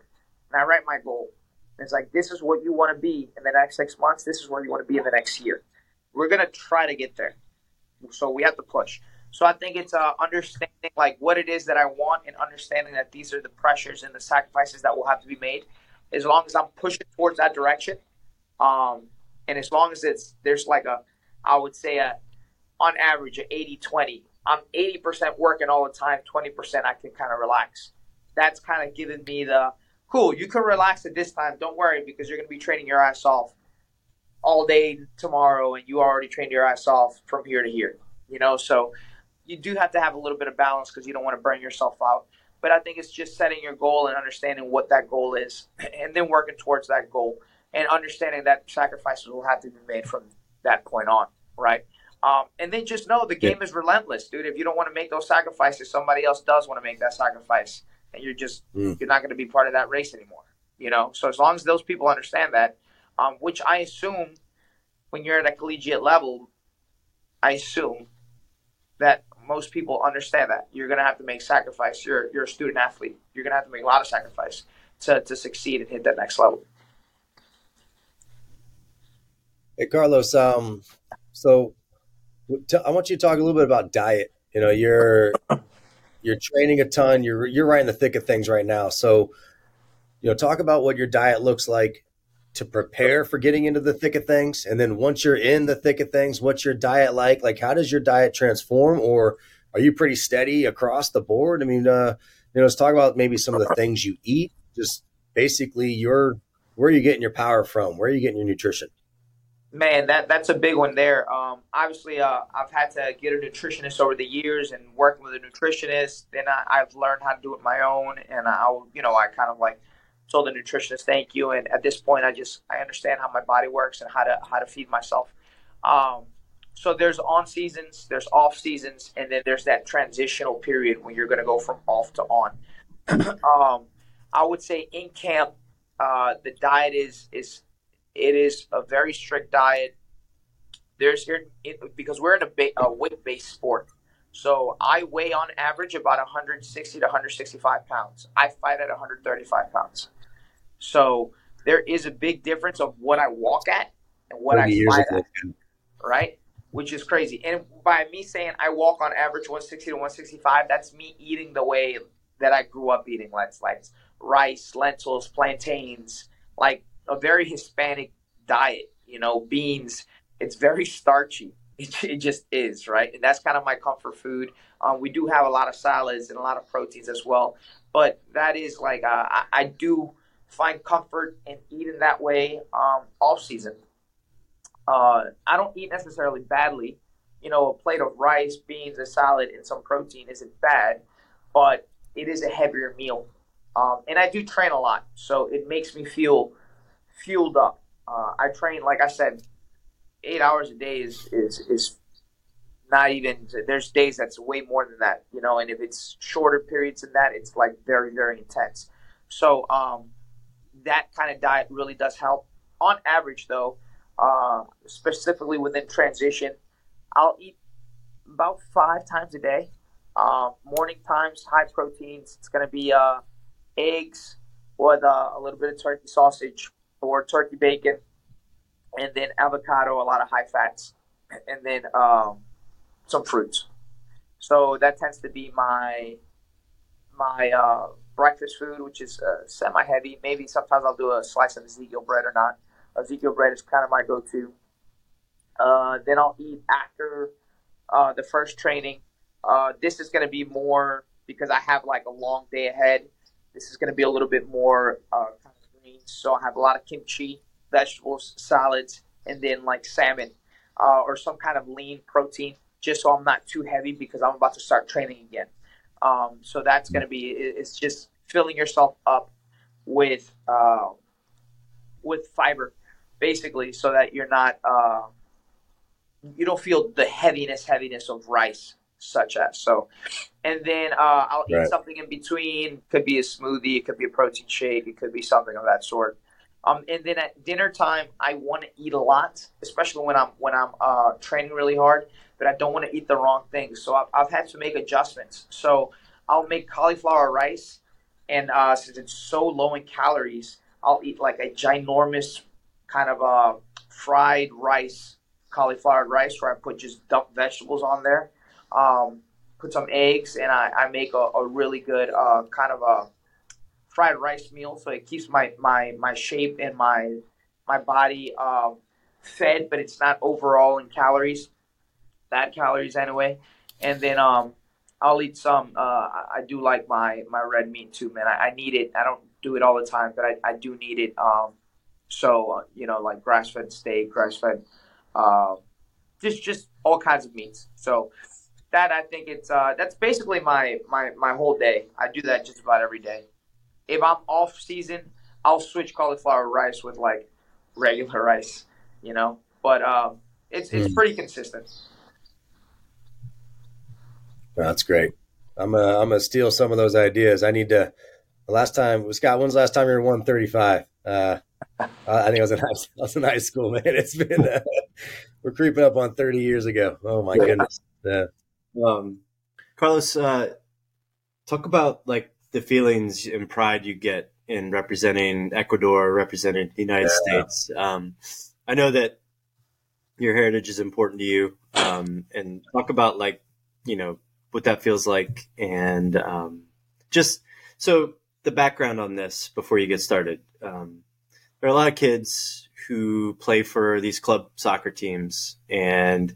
and I write my goal. It's like, this is what you want to be in the next six months. This is where you want to be in the next year. We're going to try to get there. So we have to push. So I think it's uh, understanding like what it is that I want and understanding that these are the pressures and the sacrifices that will have to be made. As long as I'm pushing towards that direction, um, and as long as it's there's like a, I would say a, on average a 80-20. I'm 80% working all the time, 20% I can kind of relax. That's kind of given me the cool, you can relax at this time. Don't worry because you're going to be training your ass off all day tomorrow, and you already trained your ass off from here to here. You know, so you do have to have a little bit of balance because you don't want to burn yourself out. But I think it's just setting your goal and understanding what that goal is, and then working towards that goal. And understanding that sacrifices will have to be made from that point on, right? Um, and then just know the game yeah. is relentless, dude. If you don't want to make those sacrifices, somebody else does want to make that sacrifice, and you're just mm. you're not going to be part of that race anymore. You know, so as long as those people understand that, um, which I assume when you're at a collegiate level, I assume that most people understand that you're going to have to make sacrifice. You're you're a student athlete. You're going to have to make a lot of sacrifice to to succeed and hit that next level. Hey Carlos, um, so I want you to talk a little bit about diet. You know, you're you're training a ton. You're you're right in the thick of things right now. So, you know, talk about what your diet looks like to prepare for getting into the thick of things, and then once you're in the thick of things, what's your diet like? Like, how does your diet transform, or are you pretty steady across the board? I mean, uh, you know, let's talk about maybe some of the things you eat. Just basically, your where are you getting your power from? Where are you getting your nutrition? Man, that that's a big one there. Um, obviously, uh, I've had to get a nutritionist over the years, and working with a nutritionist, then I, have learned how to do it my own, and I'll you know, I kind of like told the nutritionist thank you, and at this point, I just I understand how my body works and how to how to feed myself. Um, so there's on seasons, there's off seasons, and then there's that transitional period when you're going to go from off to on. um, I would say in camp, uh, the diet is is it is a very strict diet. There's here because we're in a, ba- a weight-based sport. So I weigh on average about 160 to 165 pounds. I fight at 135 pounds. So there is a big difference of what I walk at and what I fight at, right? Which is crazy. And by me saying I walk on average 160 to 165, that's me eating the way that I grew up eating. Let's like rice, lentils, plantains, like a very Hispanic diet. You know, beans. It's very starchy. It, it just is, right? And that's kind of my comfort food. Um, we do have a lot of salads and a lot of proteins as well, but that is like uh, I, I, do find comfort in eating that way um, off season. Uh, I don't eat necessarily badly. You know, a plate of rice, beans, a salad, and some protein isn't bad, but it is a heavier meal. Um, and I do train a lot, so it makes me feel fueled up. Uh, I train, like I said, eight hours a day is, is, is not even, there's days that's way more than that, you know, and if it's shorter periods than that, it's like very, very intense. So, um, that kind of diet really does help. On average, though, uh, specifically within transition, I'll eat about five times a day. Uh, morning times, high proteins. It's going to be uh, eggs with uh, a little bit of turkey sausage, or turkey bacon, and then avocado, a lot of high fats, and then um, some fruits. So that tends to be my my uh, breakfast food, which is uh, semi heavy. Maybe sometimes I'll do a slice of Ezekiel bread or not. Ezekiel bread is kind of my go to. Uh, then I'll eat after uh, the first training. Uh, this is going to be more because I have like a long day ahead. This is going to be a little bit more uh, so I have a lot of kimchi, vegetables, salads, and then like salmon uh, or some kind of lean protein, just so I'm not too heavy because I'm about to start training again. Um, so that's going to be it's just filling yourself up with uh, with fiber, basically, so that you're not uh, you don't feel the heaviness heaviness of rice such as. So, and then uh, I'll eat something in between. Could be a smoothie, it could be a protein shake, it could be something of that sort. Um, and then at dinner time, I want to eat a lot, especially when I'm when I'm uh, training really hard. But I don't want to eat the wrong things, so I've, I've had to make adjustments. So I'll make cauliflower rice, and uh, since it's so low in calories, I'll eat like a ginormous kind of uh, fried rice, cauliflower rice, where I put just dump vegetables on there um, put some eggs, and I, I make a, a really good uh, kind of a fried rice meal. So it keeps my my my shape and my my body uh, fed, but it's not overall in calories, bad calories anyway. And then um, I'll eat some. Uh, I do like my my red meat too, man. I, I, need it. I don't do it all the time, but I, I do need it. Um, so uh, you know, like grass fed steak, grass fed, uh, just just all kinds of meats. So that I think it's uh, that's basically my, my my whole day. I do that just about every day. If I'm off season, I'll switch cauliflower rice with like regular rice, you know. But um, it's it's mm. pretty consistent. That's great. I'm gonna I'm gonna steal some of those ideas. I need to. The last time Scott, when's the last time you were 135? Uh, I think I was in high, I was in high school, man. It's been uh, we're creeping up on 30 years ago. Oh my goodness. Yeah. Um, Carlos, uh, talk about like the feelings and pride you get in representing Ecuador, representing the United yeah. States. Um, I know that your heritage is important to you, um, and talk about like you know what that feels like, and um, just so the background on this before you get started. Um, there are a lot of kids who play for these club soccer teams, and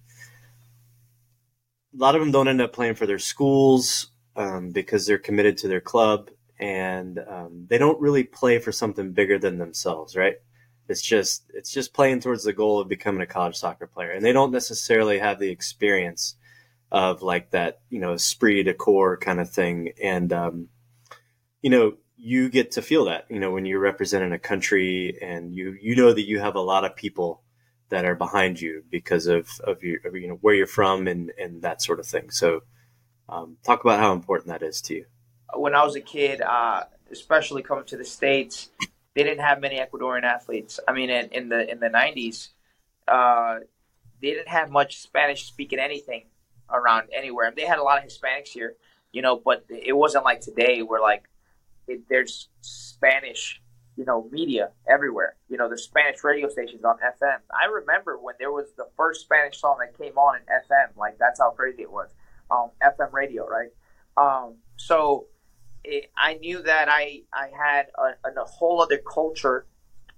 a lot of them don't end up playing for their schools um, because they're committed to their club and um, they don't really play for something bigger than themselves, right? It's just it's just playing towards the goal of becoming a college soccer player, and they don't necessarily have the experience of like that, you know, esprit de corps kind of thing. And um, you know, you get to feel that, you know, when you're representing a country, and you you know that you have a lot of people that are behind you because of of your you know where you're from and and that sort of thing. So, um, talk about how important that is to you when I was a kid, uh, especially coming to the states, they didn't have many Ecuadorian athletes. I mean, in, in the in the '90s, uh, they didn't have much Spanish speaking anything around anywhere. They had a lot of Hispanics here, you know, but it wasn't like today where like it, there's Spanish, you know, media everywhere. You know, there's Spanish radio stations on FM. I remember when there was the first Spanish song that came on in FM. Like that's how crazy it was. Um, FM radio, right? Um, so it, I knew that I I had a, a whole other culture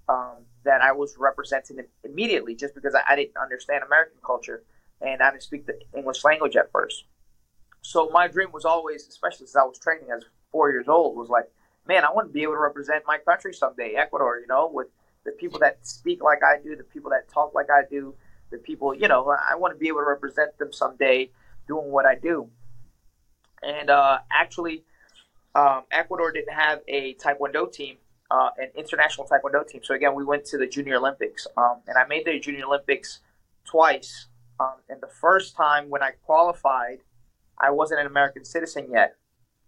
um, that I was representing immediately, just because I, I, didn't understand American culture and I didn't speak the English language at first. So my dream was always, especially since I was training as four years old, was like, man, I want to be able to represent my country someday, Ecuador. You know, with the people that speak like I do, the people that talk like I do, the people, you know, I want to be able to represent them someday, doing what I do. And uh, actually, um, Ecuador didn't have a Taekwondo team, uh, an international Taekwondo team. So again, we went to the Junior Olympics, um, and I made the Junior Olympics twice. Um, and the first time when I qualified, I wasn't an American citizen yet,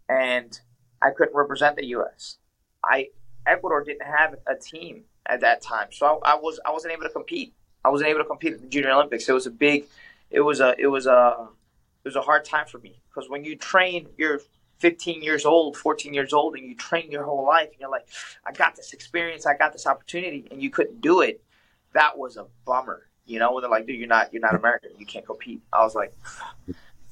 and I couldn't represent the U.S. I Ecuador didn't have a team at that time, so I, I was I wasn't able to compete. I wasn't able to compete at the Junior Olympics. It was a big, it was a it was a it was a hard time for me because when you train, you're 15 years old, 14 years old, and you train your whole life, and you're like, I got this experience, I got this opportunity, and you couldn't do it, that was a bummer. You know, when they're like, dude, you're not, you're not American, you can't compete. I was like,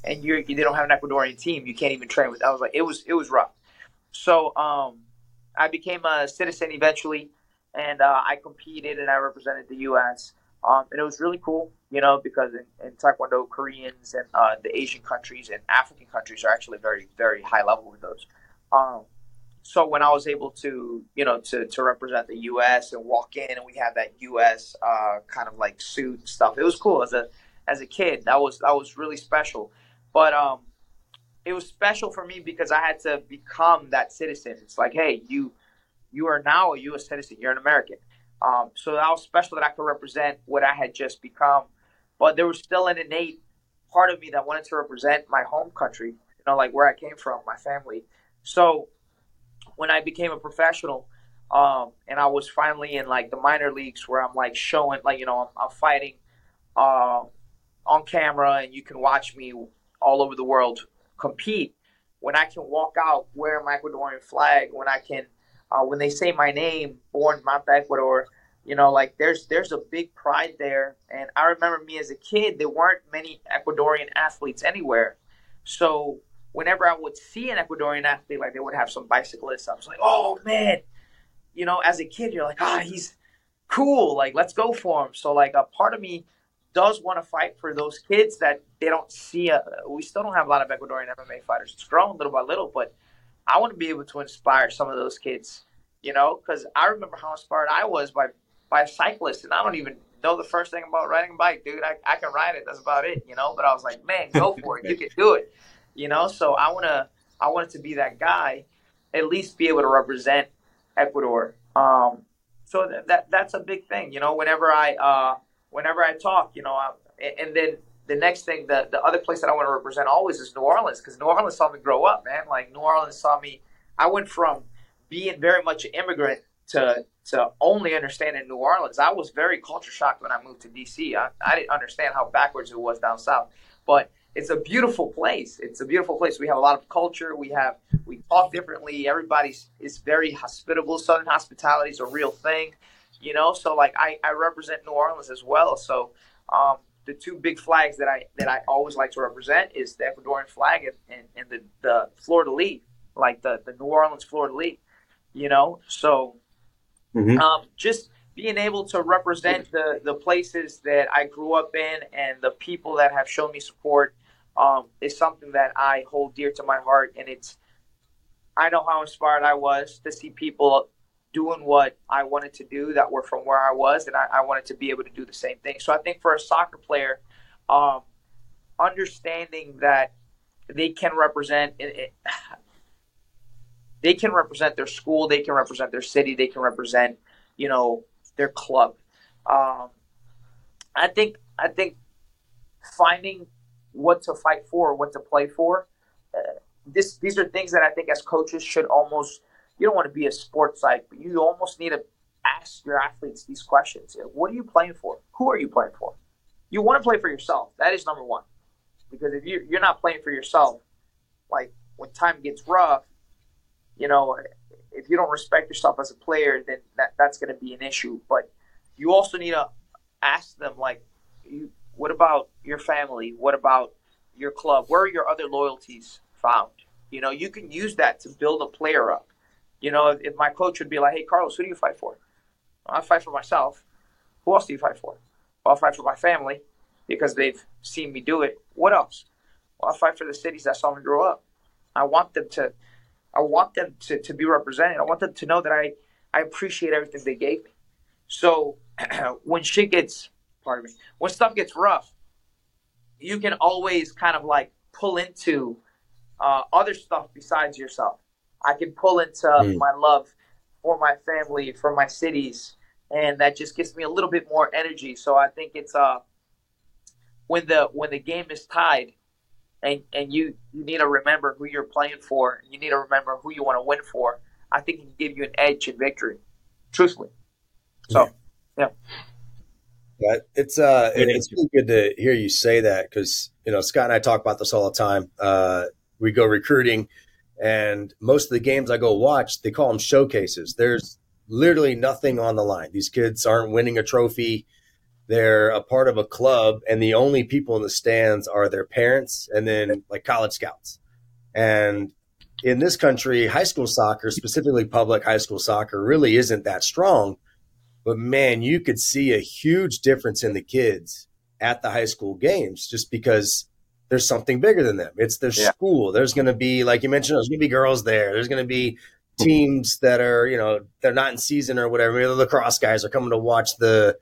and you're, they don't have an Ecuadorian team, you can't even train with. I was like, it was, it was rough. So, um, I became a citizen eventually, and uh, I competed and I represented the U.S. Um, and it was really cool, you know, because in, in Taekwondo, Koreans and uh, the Asian countries and African countries are actually very, very high level with those. Um, so when I was able to, you know, to, to represent the U.S. and walk in, and we had that U.S. Uh, kind of like suit stuff, it was cool as a as a kid. That was that was really special. But um, it was special for me because I had to become that citizen. It's like, hey, you you are now a U.S. citizen. You're an American. Um, so that was special that I could represent what I had just become. But there was still an innate part of me that wanted to represent my home country, you know, like where I came from, my family. So when I became a professional, um, and I was finally in like the minor leagues where I'm like showing, like, you know, I'm, I'm fighting uh, on camera and you can watch me all over the world compete. When I can walk out wearing my Ecuadorian flag, when I can – uh, when they say my name, born Manta Ecuador, you know, like there's there's a big pride there. And I remember me as a kid, there weren't many Ecuadorian athletes anywhere. So whenever I would see an Ecuadorian athlete, like they would have some bicyclists, I was like, oh man, you know, as a kid, you're like, ah, he's cool. Like, let's go for him. So like a part of me does want to fight for those kids that they don't see. A, we still don't have a lot of Ecuadorian MMA fighters. It's growing little by little, but I want to be able to inspire some of those kids, you know, because I remember how inspired I was by by cyclists, and I don't even know the first thing about riding a bike, dude. I, I can ride it, that's about it, you know. But I was like, man, go for it, you can do it, you know. So I wanna I wanted to be that guy, at least be able to represent Ecuador. Um, so that, that that's a big thing. You know, whenever I uh, whenever I talk, you know, I, and then the next thing, the the other place that I want to represent always is New Orleans because New Orleans saw me grow up, man. Like New Orleans saw me. I went from being very much an immigrant to to only understanding New Orleans. I was very culture shocked when I moved to DC. I, I didn't understand how backwards it was down south, but it's a beautiful place. It's a beautiful place. We have a lot of culture. We have we talk differently. Everybody is very hospitable. Southern hospitality is a real thing, you know. So like I, I represent New Orleans as well. So um, the two big flags that I that I always like to represent is the Ecuadorian flag and, and, and the the de Lis, like the the New Orleans fleur-de-lis, you know. So mm-hmm. um, just being able to represent the the places that I grew up in and the people that have shown me support um, is something that I hold dear to my heart. And it's, I know how inspired I was to see people doing what I wanted to do that were from where I was, and I, I wanted to be able to do the same thing. So I think for a soccer player, um, understanding that they can represent they can represent their school, they can represent their city, they can represent, you know, their club. Um, I think I think finding what to fight for, what to play for. Uh, this these are things that I think as coaches should almost you don't want to be a sports psych, but you almost need to ask your athletes these questions. What are you playing for? Who are you playing for? You want to play for yourself. That is number one. Because if you you're not playing for yourself, like when time gets rough, you know, if you don't respect yourself as a player, then that, that's going to be an issue. But you also need to ask them like, you what about your family? What about your club? Where are your other loyalties found? You know, you can use that to build a player up. You know, if, my coach would be like, "Hey, Carlos, who do you fight for?" I fight for myself. Who else do you fight for? I'll fight for my family because they've seen me do it. What else? Well, I'll fight for the cities that saw me grow up. I want them to, I want them to, to be represented. I want them to know that I, I appreciate everything they gave me. So when shit gets pardon me, when stuff gets rough, you can always kind of like pull into uh, other stuff besides yourself. I can pull into mm. my love for my family, for my cities, and that just gives me a little bit more energy. So I think it's uh when the when the game is tied, and and you you need to remember who you're playing for. You need to remember who you want to win for. I think it can give you an edge in victory, truthfully. So, yeah. yeah. Yeah, it's uh, it's really good to hear you say that because you know Scott and I talk about this all the time. Uh, we go recruiting, and most of the games I go watch, they call them showcases. There's literally nothing on the line. These kids aren't winning a trophy. They're a part of a club, and the only people in the stands are their parents and then like college scouts. And in this country, high school soccer, specifically public high school soccer, really isn't that strong but man, you could see a huge difference in the kids at the high school games just because there's something bigger than them. It's their yeah. school. There's going to be, like you mentioned, there's going to be girls there. There's going to be teams that are, you know, they're not in season or whatever. Maybe the lacrosse guys are coming to watch the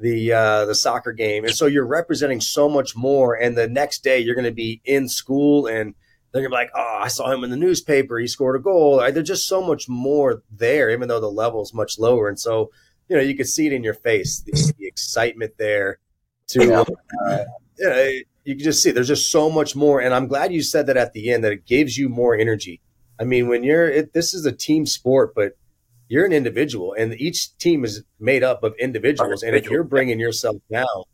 the uh, the soccer game, and so you're representing so much more. And the next day, you're going to be in school, and they're going to be like, "Oh, I saw him in the newspaper. He scored a goal." There's just so much more there, even though the level is much lower. And so you know, you could see it in your face, the, the excitement there to, yeah. uh, you, know, you can just see there's just so much more. And I'm glad you said that at the end that it gives you more energy. I mean, when you're, it, this is a team sport, but you're an individual and each team is made up of individuals. And if you're bringing yourself down,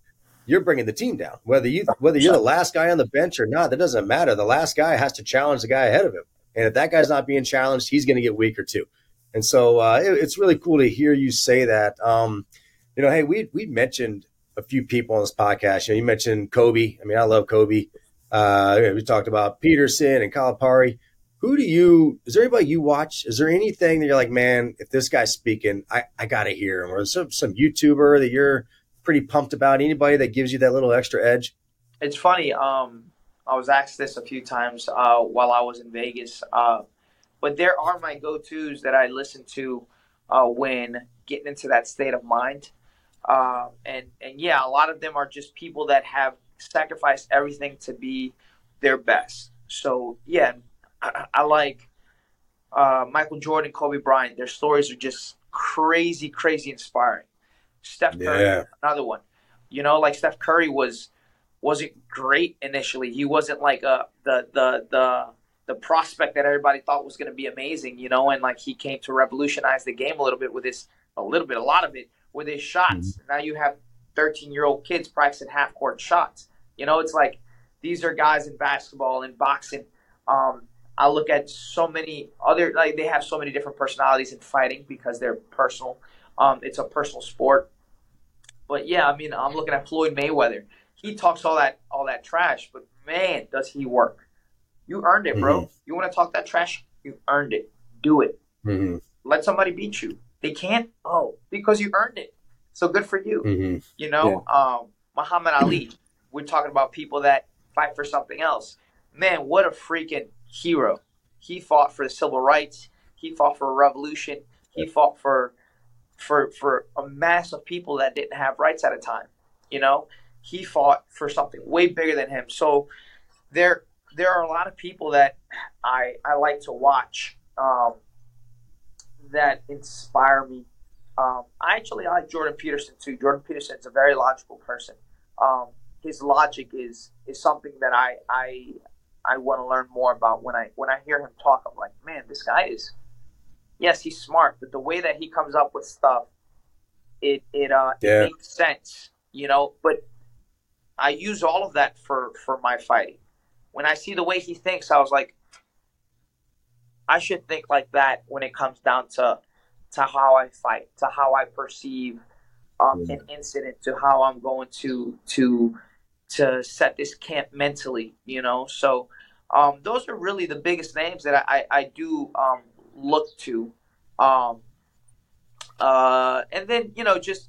you're bringing the team down. Whether you whether you're the last guy on the bench or not, that doesn't matter. The last guy has to challenge the guy ahead of him, and if that guy's not being challenged, he's going to get weaker too. And so uh, it, it's really cool to hear you say that. Um, you know, hey, we we mentioned a few people on this podcast. You know, you mentioned Kobe. I mean, I love Kobe. Uh, we talked about Peterson and Calipari. Who do you? Is there anybody you watch? Is there anything that you're like, man, if this guy's speaking, I, I got to hear him? Or some some YouTuber that you're pretty pumped about? Anybody that gives you that little extra edge? It's funny. Um, I was asked this a few times uh, while I was in Vegas. Uh, but there are my go-to's that I listen to uh, when getting into that state of mind. Uh, and and yeah, a lot of them are just people that have sacrificed everything to be their best. So yeah, I, I like uh, Michael Jordan, Kobe Bryant. Their stories are just crazy, crazy inspiring. Steph Curry, Yeah. another one. You know, like Steph Curry was wasn't great initially. He wasn't like uh the the the the prospect that everybody thought was going to be amazing. You know, and like he came to revolutionize the game a little bit with his a little bit, a lot of it with his shots. Now you have thirteen year old kids practicing half court shots. You know, it's like these are guys in basketball and boxing. Um, I look at so many other like they have so many different personalities in fighting because they're personal. Um, it's a personal sport. But yeah, I mean, I'm looking at Floyd Mayweather. He talks all that all that trash, but man, does he work? You earned it, bro. You want to talk that trash? You earned it. Do it. hmm Let somebody beat you. They can't. Oh, because you earned it. So good for you. hmm You know, um, Muhammad Ali. We're talking about people that fight for something else. Man, what a freaking hero! He fought for the civil rights. He fought for a revolution. He fought for for for a mass of people that didn't have rights at a time. You know, he fought for something way bigger than him. So there there are a lot of people that I I like to watch um, that inspire me um, I actually like Jordan Peterson too. Jordan Peterson's a very logical person. Um, his logic is is something that I I I want to learn more about. When I when I hear him talk, I'm like, man, this guy is. Yes, he's smart, but the way that he comes up with stuff, it it uh Yeah. it makes sense, you know. But I use all of that for for my fighting. When I see the way he thinks, I was like, I should think like that when it comes down to to how I fight, to how I perceive um, an incident, to how I'm going to to to set this camp mentally. You know, so um, those are really the biggest names that I I, I do um, look to. Um, uh, and then you know, just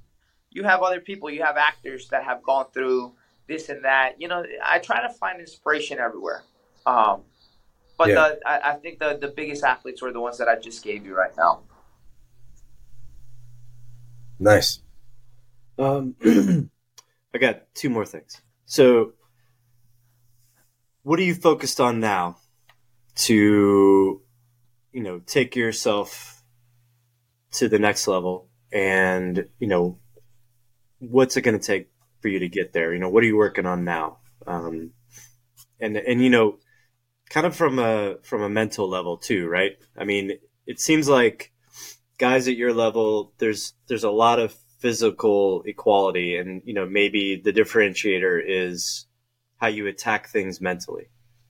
you have other people, you have actors that have gone through this and that. You know, I try to find inspiration everywhere. Um, but Yeah. the, I, I think the the biggest athletes were the ones that I just gave you right now. Nice. Um, I got two more things. So, what are you focused on now to, you know, take yourself to the next level? And, you know, what's it going to take for you to get there? You know, what are you working on now? Um, and, and, you know, kind of from a, from a mental level too, right? I mean, it seems like guys at your level, there's, there's a lot of physical equality and you know maybe the differentiator is how you attack things mentally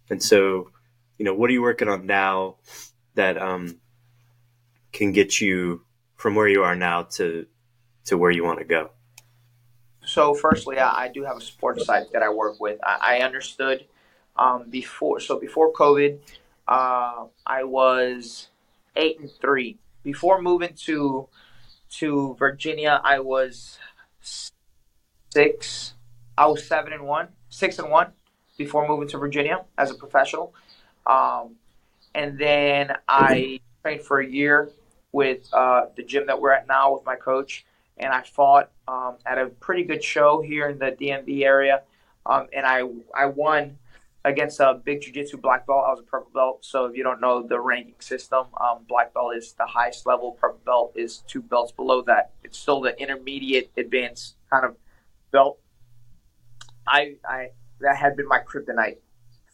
and so you know what are you working on now that um can get you from where you are now to to where you want to go So, firstly, I, do have a sports psych that I work with. I understood um, before. So before COVID, uh, I was eight and three. Before moving to to Virginia, I was six. I was seven and one, six and one before moving to Virginia as a professional. Um, and then I trained for a year with uh, the gym that we're at now with my coach, and I fought um, at a pretty good show here in the DMV area, um, and I I won against a big jiu-jitsu black belt. I was a purple belt. So if you don't know the ranking system, um, black belt is the highest level. Purple belt is two belts below that. It's still the intermediate advanced kind of belt. I I that had been my kryptonite.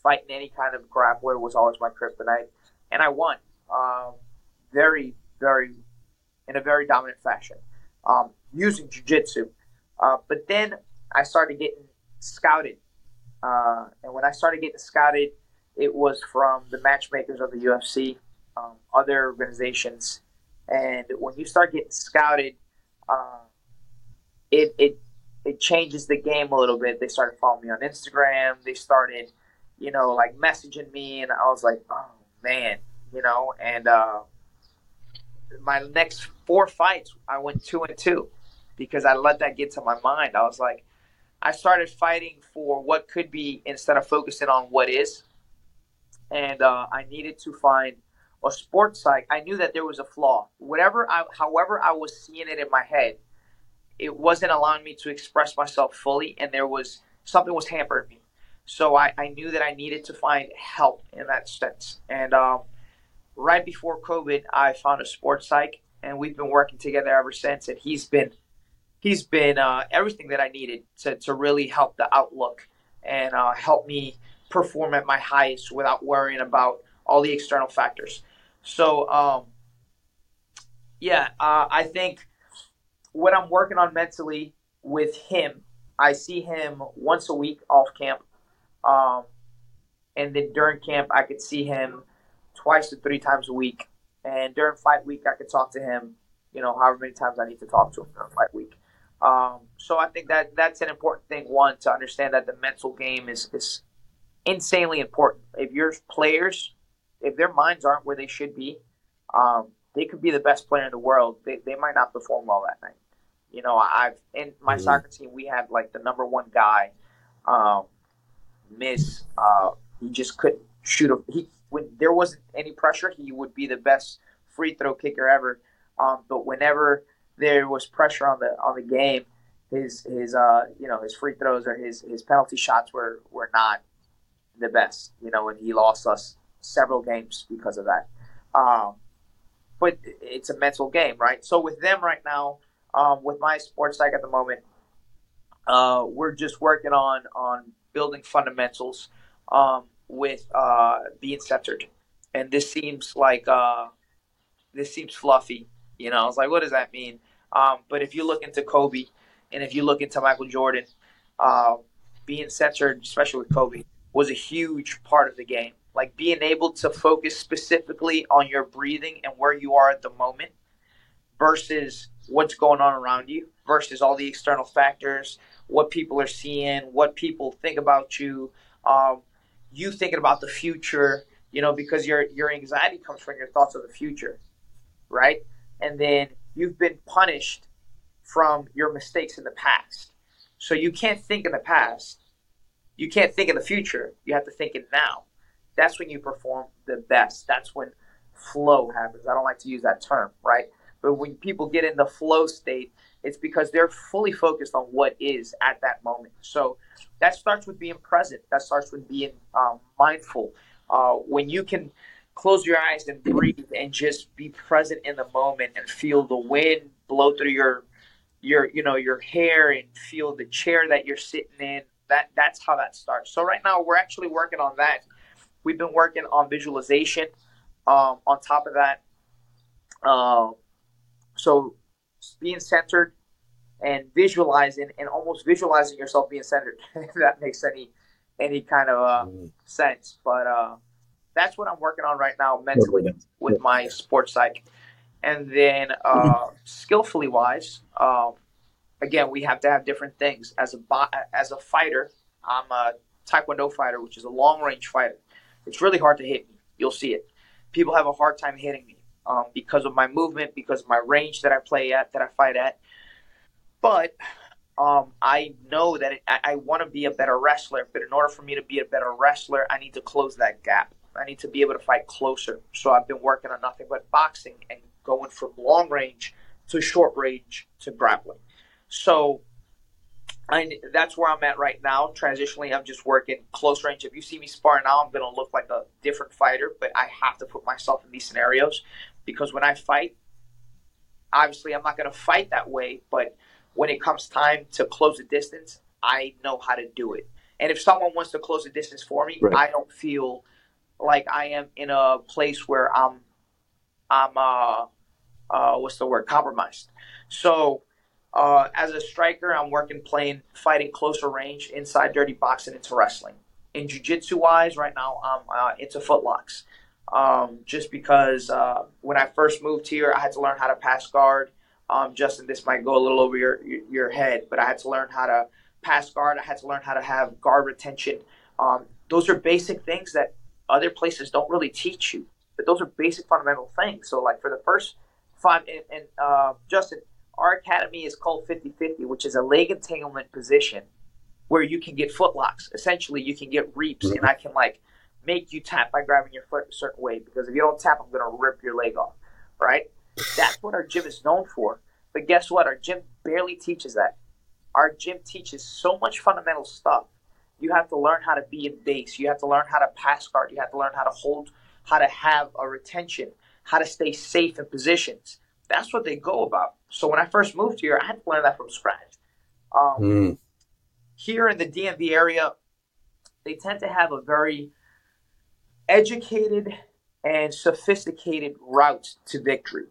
Fighting any kind of grappler was always my kryptonite, and I won. Um, very very in a very dominant fashion um, using jiu-jitsu. Uh, but then I started getting scouted uh, and when I started getting scouted, it was from the matchmakers of the UFC, um, other organizations. And when you start getting scouted, uh, it, it it changes the game a little bit. They started following me on Instagram. They started, you know, like messaging me, and I was like, oh man, you know. And uh, my next four fights, I went two and two because I let that get to my mind. I was like, I started fighting for what could be instead of focusing on what is. And uh, I needed to find a sports psych. I knew that there was a flaw. Whatever, I, however, I was seeing it in my head, it wasn't allowing me to express myself fully, and there was something was hampering me. So I, I knew that I needed to find help in that sense. And um, right before COVID, I found a sports psych, and we've been working together ever since. And he's been he's been uh, everything that I needed to to really help the outlook and uh, help me perform at my highest without worrying about all the external factors. So, um, yeah, uh, I think what I'm working on mentally with him, I see him once a week off camp. Um, and then during camp, I could see him twice to three times a week. And during fight week, I could talk to him, you know, however many times I need to talk to him during fight week. Um, so I think that that's an important thing. One to understand that the mental game is is insanely important. If your players, if their minds aren't where they should be, um, they could be the best player in the world. They, they might not perform well that night. You know, I've in my mm-hmm. soccer team we had like the number one guy, um, miss. Uh, he just couldn't shoot a he when there wasn't any pressure. He would be the best free throw kicker ever. Um, but whenever there was pressure on the on the game, his his uh you know his free throws or his his penalty shots were were not the best. You know, and he lost us several games because of that. Um, but it's a mental game, right? So with them right now, um, with my sports psych at the moment, uh, we're just working on on building fundamentals um, with uh, being centered, and this seems like uh, this seems fluffy. You know, I was like, what does that mean? Um, but if you look into Kobe, and if you look into Michael Jordan, uh, being centered, especially with Kobe, was a huge part of the game. Like being able to focus specifically on your breathing and where you are at the moment versus what's going on around you versus all the external factors, what people are seeing, what people think about you, um, you thinking about the future, you know, because your your anxiety comes from your thoughts of the future, right? And then you've been punished from your mistakes in the past. So you can't think in the past you can't think in the future. You have to think in now. That's when you perform the best. That's when flow happens. I don't like to use that term, right? But when people get in the flow state, it's because they're fully focused on what is at that moment. So that starts with being present. That starts with being um, mindful. Uh, when you can close your eyes and breathe and just be present in the moment and feel the wind blow through your your you know your hair and feel the chair that you're sitting in that that's how that starts. So right now we're actually working on that. We've been working on visualization. Um, on top of that, uh, so being centered and visualizing and almost visualizing yourself being centered. if that makes any any kind of uh, mm. sense, but uh, that's what I'm working on right now mentally with my sports psych. And then uh, skillfully wise, um, again, we have to have different things. As a as a fighter, I'm a Taekwondo fighter, which is a long range fighter. It's really hard to hit me. You'll see it. People have a hard time hitting me um, because of my movement, because of my range that I play at, that I fight at. But um, I know that it, I, I want to be a better wrestler. But in order for me to be a better wrestler, I need to close that gap. I need to be able to fight closer. So I've been working on nothing but boxing and going from long range to short range to grappling. So I, that's where I'm at right now. Transitionally, I'm just working close range. If you see me spar now, I'm going to look like a different fighter, but I have to put myself in these scenarios because when I fight, obviously I'm not going to fight that way, but when it comes time to close the distance, I know how to do it. And if someone wants to close the distance for me, right. I don't feel like I am in a place where I'm, I'm, uh, uh, what's the word, compromised. So uh, as a striker, I'm working playing fighting closer range inside dirty boxing into wrestling. In jiu-jitsu wise, right now I'm uh, into footlocks. Um, just because uh, when I first moved here, I had to learn how to pass guard. Um, Justin, this might go a little over your your head, but I had to learn how to pass guard. I had to learn how to have guard retention. Um, those are basic things that other places don't really teach you, but those are basic fundamental things. So, like for the first five, and, and uh, Justin, our academy is called 50-50, which is a leg entanglement position where you can get footlocks. Essentially, you can get reaps, mm-hmm. and I can like make you tap by grabbing your foot a certain way. Because if you don't tap, I'm going to rip your leg off. Right? That's what our gym is known for. But guess what? Our gym barely teaches that. Our gym teaches so much fundamental stuff. You have to learn how to be in base. You have to learn how to pass guard. You have to learn how to hold, how to have a retention, how to stay safe in positions that's what they go about. So when I first moved here, I had to learn that from scratch. Um, mm. Here in the DMV area, they tend to have a very educated and sophisticated route to victory.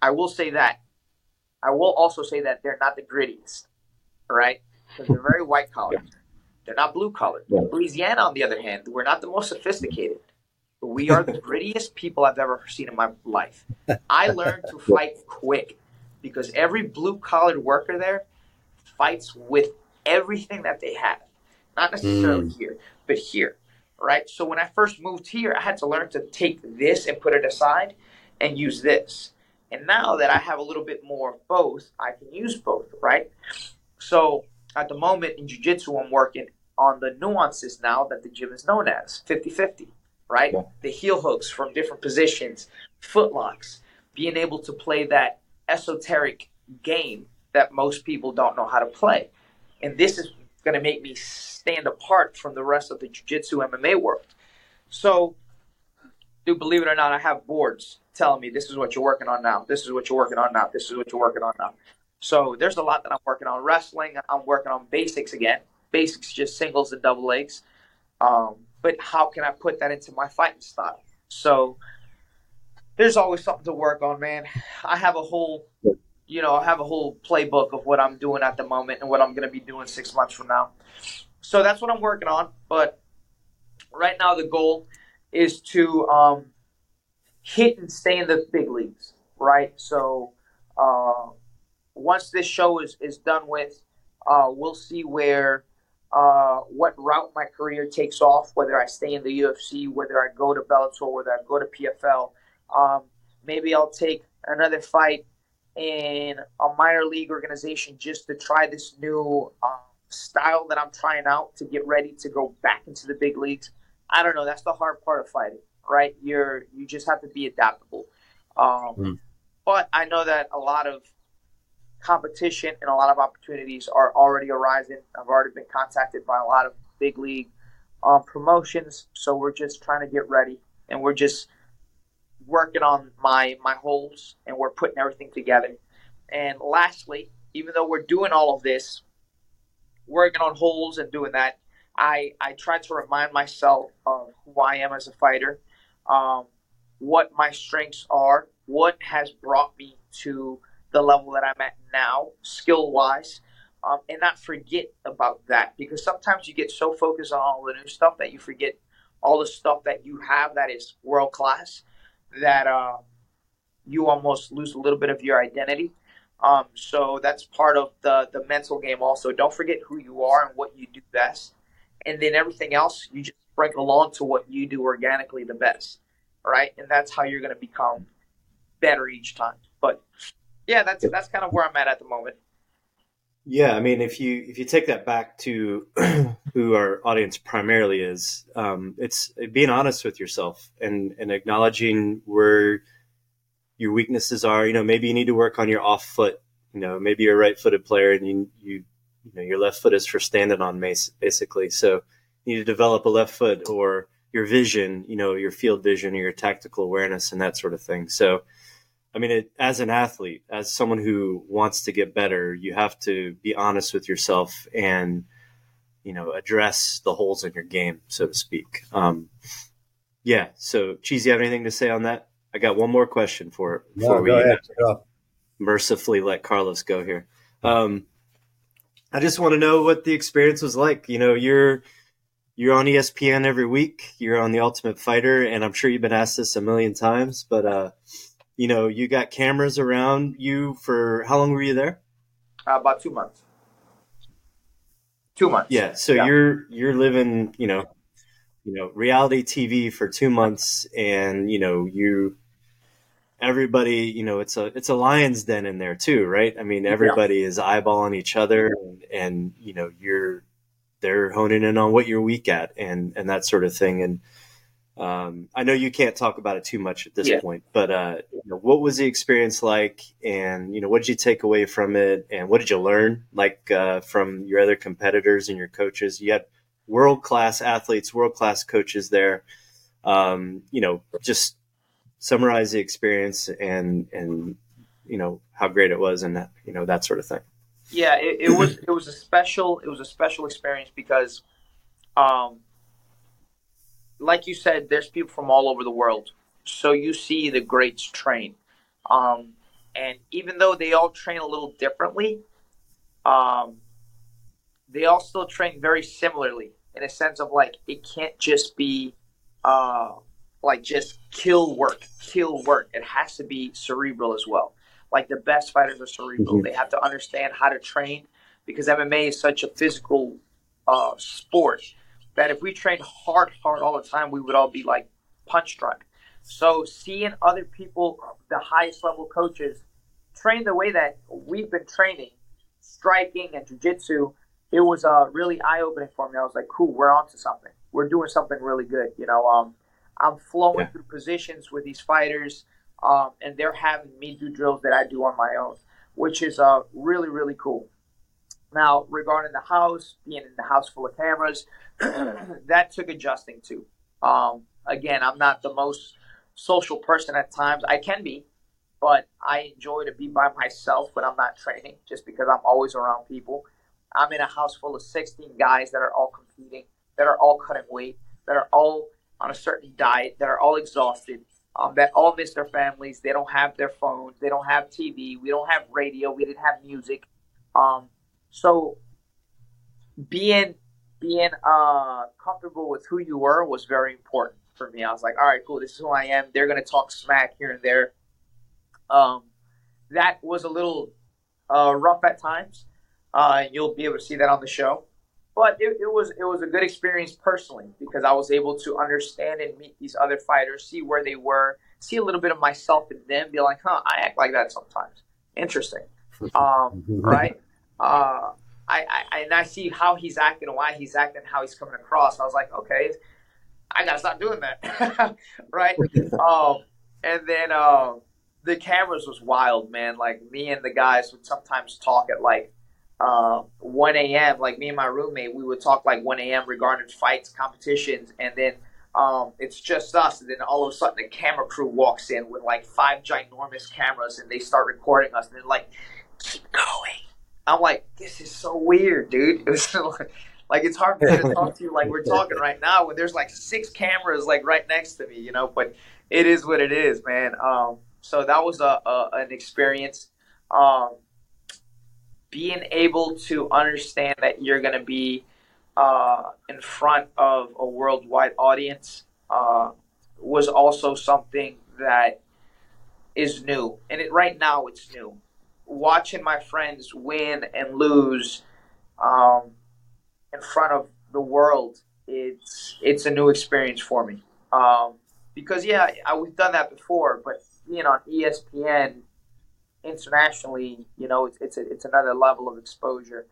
I will say that. I will also say that they're not the grittiest, right? Because they're very white collar. They're not blue collar. Louisiana, on the other hand, we're not the most sophisticated. We are the grittiest people I've ever seen in my life. I learned to fight quick because every blue collar worker there fights with everything that they have. Not necessarily mm. here, but here, right? So when I first moved here, I had to learn to take this and put it aside and use this. And now that I have a little bit more of both, I can use both, right? So at the moment in jiu-jitsu, I'm working on the nuances now that the gym is known as 50-50 right? Yeah. The heel hooks from different positions, footlocks, being able to play that esoteric game that most people don't know how to play. And this is going to make me stand apart from the rest of the jiu-jitsu MMA world. So, do believe it or not, I have boards telling me this is what you're working on now. This is what you're working on now. This is what you're working on now. So there's a lot that I'm working on. Wrestling, I'm working on basics again. Basics, just singles and double legs. Um, but how can I put that into my fighting style? So there's always something to work on, man. I have a whole, you know, I have a whole playbook of what I'm doing at the moment and what I'm going to be doing six months from now. So that's what I'm working on. But right now, the goal is to um, hit and stay in the big leagues, right? So uh, once this show is, is done with, uh, we'll see where uh, what route my career takes off, whether I stay in the UFC, whether I go to Bellator, whether I go to PFL. Um, maybe I'll take another fight in a minor league organization just to try this new uh, style that I'm trying out to get ready to go back into the big leagues. I don't know. That's the hard part of fighting, right? You're you just have to be adaptable. Um, mm. But I know that a lot of competition and a lot of opportunities are already arising. I've already been contacted by a lot of big league um, promotions, so we're just trying to get ready, and we're just working on my my holes, and we're putting everything together. And lastly, even though we're doing all of this, working on holes and doing that, I I try to remind myself of who I am as a fighter, um, what my strengths are, what has brought me to the level that I'm at now, skill wise, um, and not forget about that because sometimes you get so focused on all the new stuff that you forget all the stuff that you have that is world class that uh, you almost lose a little bit of your identity. Um, so that's part of the the mental game. Also, don't forget who you are and what you do best, and then everything else you just sprinkle on to what you do organically the best, right? And that's how you're going to become better each time. But yeah, that's that's kind of where I'm at at the moment. Yeah, I mean, if you if you take that back to who our audience primarily is, um, it's being honest with yourself and and acknowledging where your weaknesses are. You know, maybe you need to work on your off foot. You know, maybe you're a right-footed player and you you you know your left foot is for standing on mace basically. So you need to develop a left foot or your vision. You know, your field vision or your tactical awareness and that sort of thing. So I mean, it, as an athlete, as someone who wants to get better, you have to be honest with yourself and, you know, address the holes in your game, so to speak. Um, yeah. So, Cheese, you have anything to say on that? I got one more question for before no, we mercifully let Carlos go here. Um, I just want to know what the experience was like. You know, you're you're on ESPN every week. You're on the Ultimate Fighter, and I'm sure you've been asked this a million times, but uh, you know, you got cameras around you for how long were you there? Uh, about two months. Two months. Yeah. So yeah. you're you're living, you know, you know, reality TV for two months, and you know, you everybody, you know, it's a it's a lion's den in there too, right? I mean, everybody yeah. is eyeballing each other, and, and you know, you're they're honing in on what you're weak at, and and that sort of thing, and um, I know you can't talk about it too much at this yeah. point, but uh, you know, what was the experience like, and you know, what did you take away from it, and what did you learn, like uh, from your other competitors and your coaches? You had world class athletes, world class coaches there. Um, you know, just summarize the experience and and you know how great it was and that you know that sort of thing. Yeah, it, it was it was a special it was a special experience because, um, like you said, there's people from all over the world, so you see the greats train, um, and even though they all train a little differently, um, they all still train very similarly in a sense of like it can't just be uh, like just kill work, kill work. It has to be cerebral as well. Like the best fighters are cerebral. Mm-hmm. They have to understand how to train because MMA is such a physical uh, sport that if we trained hard, hard all the time, we would all be like punch drunk. So seeing other people, the highest level coaches, train the way that we've been training, striking and jiu-jitsu, it was uh, really eye-opening for me. I was like, cool, we're onto something. We're doing something really good. You know, um, I'm flowing yeah. through positions with these fighters, um, and they're having me do drills that I do on my own, which is uh, really, really cool. Now, regarding the house, being in the house full of cameras, that took adjusting to. Um, again, I'm not the most social person at times. I can be, but I enjoy to be by myself when I'm not training, just because I'm always around people. I'm in a house full of 16 guys that are all competing, that are all cutting weight, that are all on a certain diet, that are all exhausted, um, that all miss their families. They don't have their phones. They don't have TV. We don't have radio. We didn't have music. Um, so being being uh, comfortable with who you were was very important for me. I was like, all right, cool. This is who I am. They're gonna talk smack here and there. Um, that was a little uh, rough at times. Uh, you'll be able to see that on the show. But it, it, was it was a good experience personally because I was able to understand and meet these other fighters, see where they were, see a little bit of myself in them, be like, huh, I act like that sometimes. Interesting, um, right? Uh, I, I and I see how he's acting, why he's acting, how he's coming across. I was like, okay, I gotta stop doing that, right? um, and then uh, the cameras was wild, man. Like me and the guys would sometimes talk at like uh, 1 a.m. Like me and my roommate, we would talk like 1 a.m. regarding fights, competitions, and then um, it's just us. And then all of a sudden, the camera crew walks in with like five ginormous cameras, and they start recording us. And they're like, "Keep going." I'm like, "This is so weird, dude." It was like, like it's hard for me to talk to you like we're talking right now when there's like six cameras like right next to me, you know. But it is what it is, man. Um, so that was a, a an experience. Um, being able to understand that you're going to be uh, in front of a worldwide audience uh, was also something that is new. And it, right now, it's new. Watching my friends win and lose um, in front of the world, it's it's a new experience for me. Um, because yeah, I, we've done that before, but being on ESPN internationally, you know, it's it's, a, it's another level of exposure.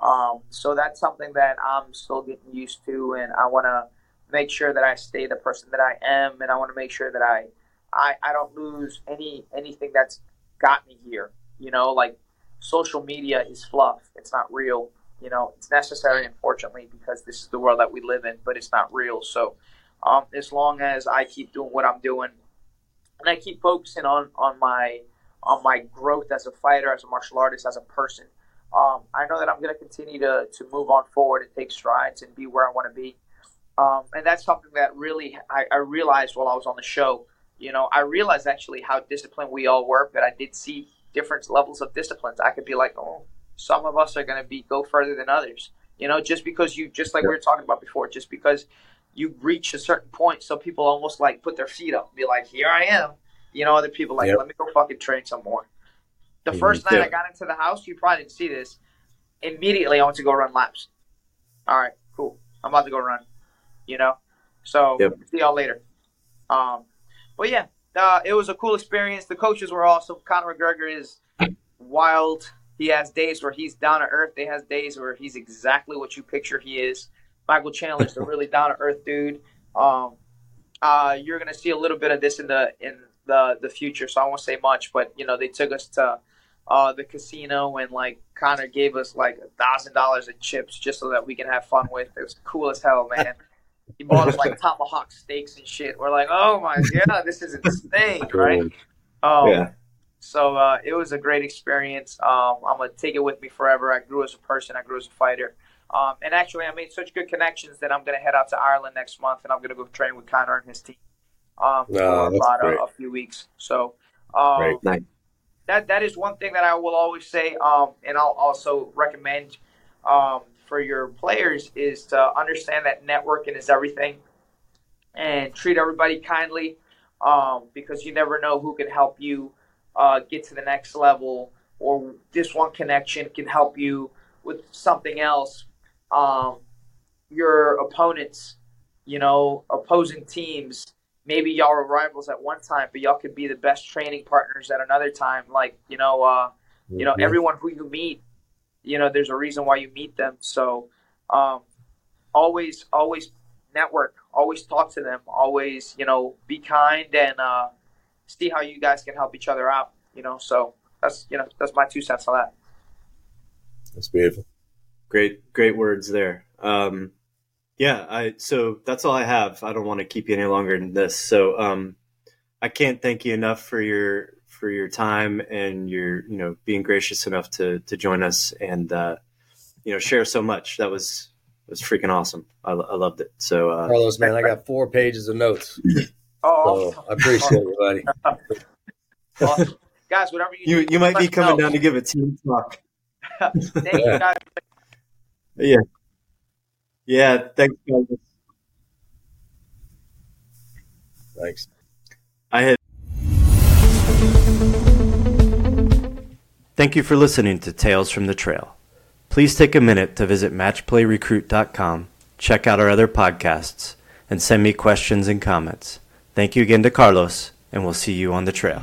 Um, so that's something that I'm still getting used to, and I want to make sure that I stay the person that I am, and I want to make sure that I, I I don't lose any anything that's got me here. You know, like social media is fluff; it's not real. You know, it's necessary, unfortunately, because this is the world that we live in, but it's not real. So, um, as long as I keep doing what I'm doing, and I keep focusing on on my on my growth as a fighter, as a martial artist, as a person. Um, I know that I'm going to continue to, to move on forward and take strides and be where I want to be. Um, and that's something that really I, I, realized while I was on the show. You know, I realized actually how disciplined we all were, but I did see different levels of disciplines. I could be like, oh, some of us are going to be go further than others. You know, just because you, just like we were talking about before, just because you reach a certain point, so people almost like put their feet up, be like, here I am you know, other people like, yep. let me go fucking train some more. The mm-hmm. first night I got into the house, you probably didn't see this. Immediately, I went to go run laps. All right, cool. I'm about to go run. You know, so yep. see y'all later. Um, but yeah, uh, it was a cool experience. The coaches were awesome. Conor McGregor is wild. He has days where he's down to earth. They has days where he's exactly what you picture he is. Michael Chandler's a really down to earth dude. Um, uh, you're gonna see a little bit of this in the in the the future, so I won't say much. But you know, they took us to uh, the casino and like Conor gave us like a thousand dollars in chips just so that we can have fun with. It was cool as hell, man. He bought us like tomahawk steaks and shit. We're like, oh my god, this is insane, right? Um, yeah. So uh, it was a great experience. Um, I'm gonna take it with me forever. I grew as a person. I grew as a fighter. Um, and actually, I made such good connections that I'm gonna head out to Ireland next month, and I'm gonna go train with Conor and his team um, No, for about a, a few weeks. So um. Nice. that that is one thing that I will always say, um, and I'll also recommend um, for your players is to understand that networking is everything, and treat everybody kindly, um, because you never know who can help you uh, get to the next level, or this one connection can help you with something else. Um, your opponents, you know, opposing teams maybe y'all were rivals at one time, but y'all could be the best training partners at another time. Like you know, uh, you know, Mhm. everyone who you meet, you know, there's a reason why you meet them. So, um, always, always network, always talk to them, always, you know, be kind and uh, see how you guys can help each other out. You know, so that's you know that's my two cents on that. That's beautiful. Great, great words there. Um, yeah, I so that's all I have. I don't want to keep you any longer than this. So um, I can't thank you enough for your for your time and your you know being gracious enough to to join us and uh, you know share so much. That was was freaking awesome. I, I loved it. So uh, Carlos, man, I got four pages of notes. Oh, So I appreciate it, buddy. awesome. guys, whatever you you you might be coming know. down to give a team talk. Thank you guys. Yeah, yeah. Thanks, guys. Thanks. I had. Thank you for listening to Tales from the Trail. Please take a minute to visit matchplayrecruit.com, check out our other podcasts, and send me questions and comments. Thank you again to Carlos, and we'll see you on the trail.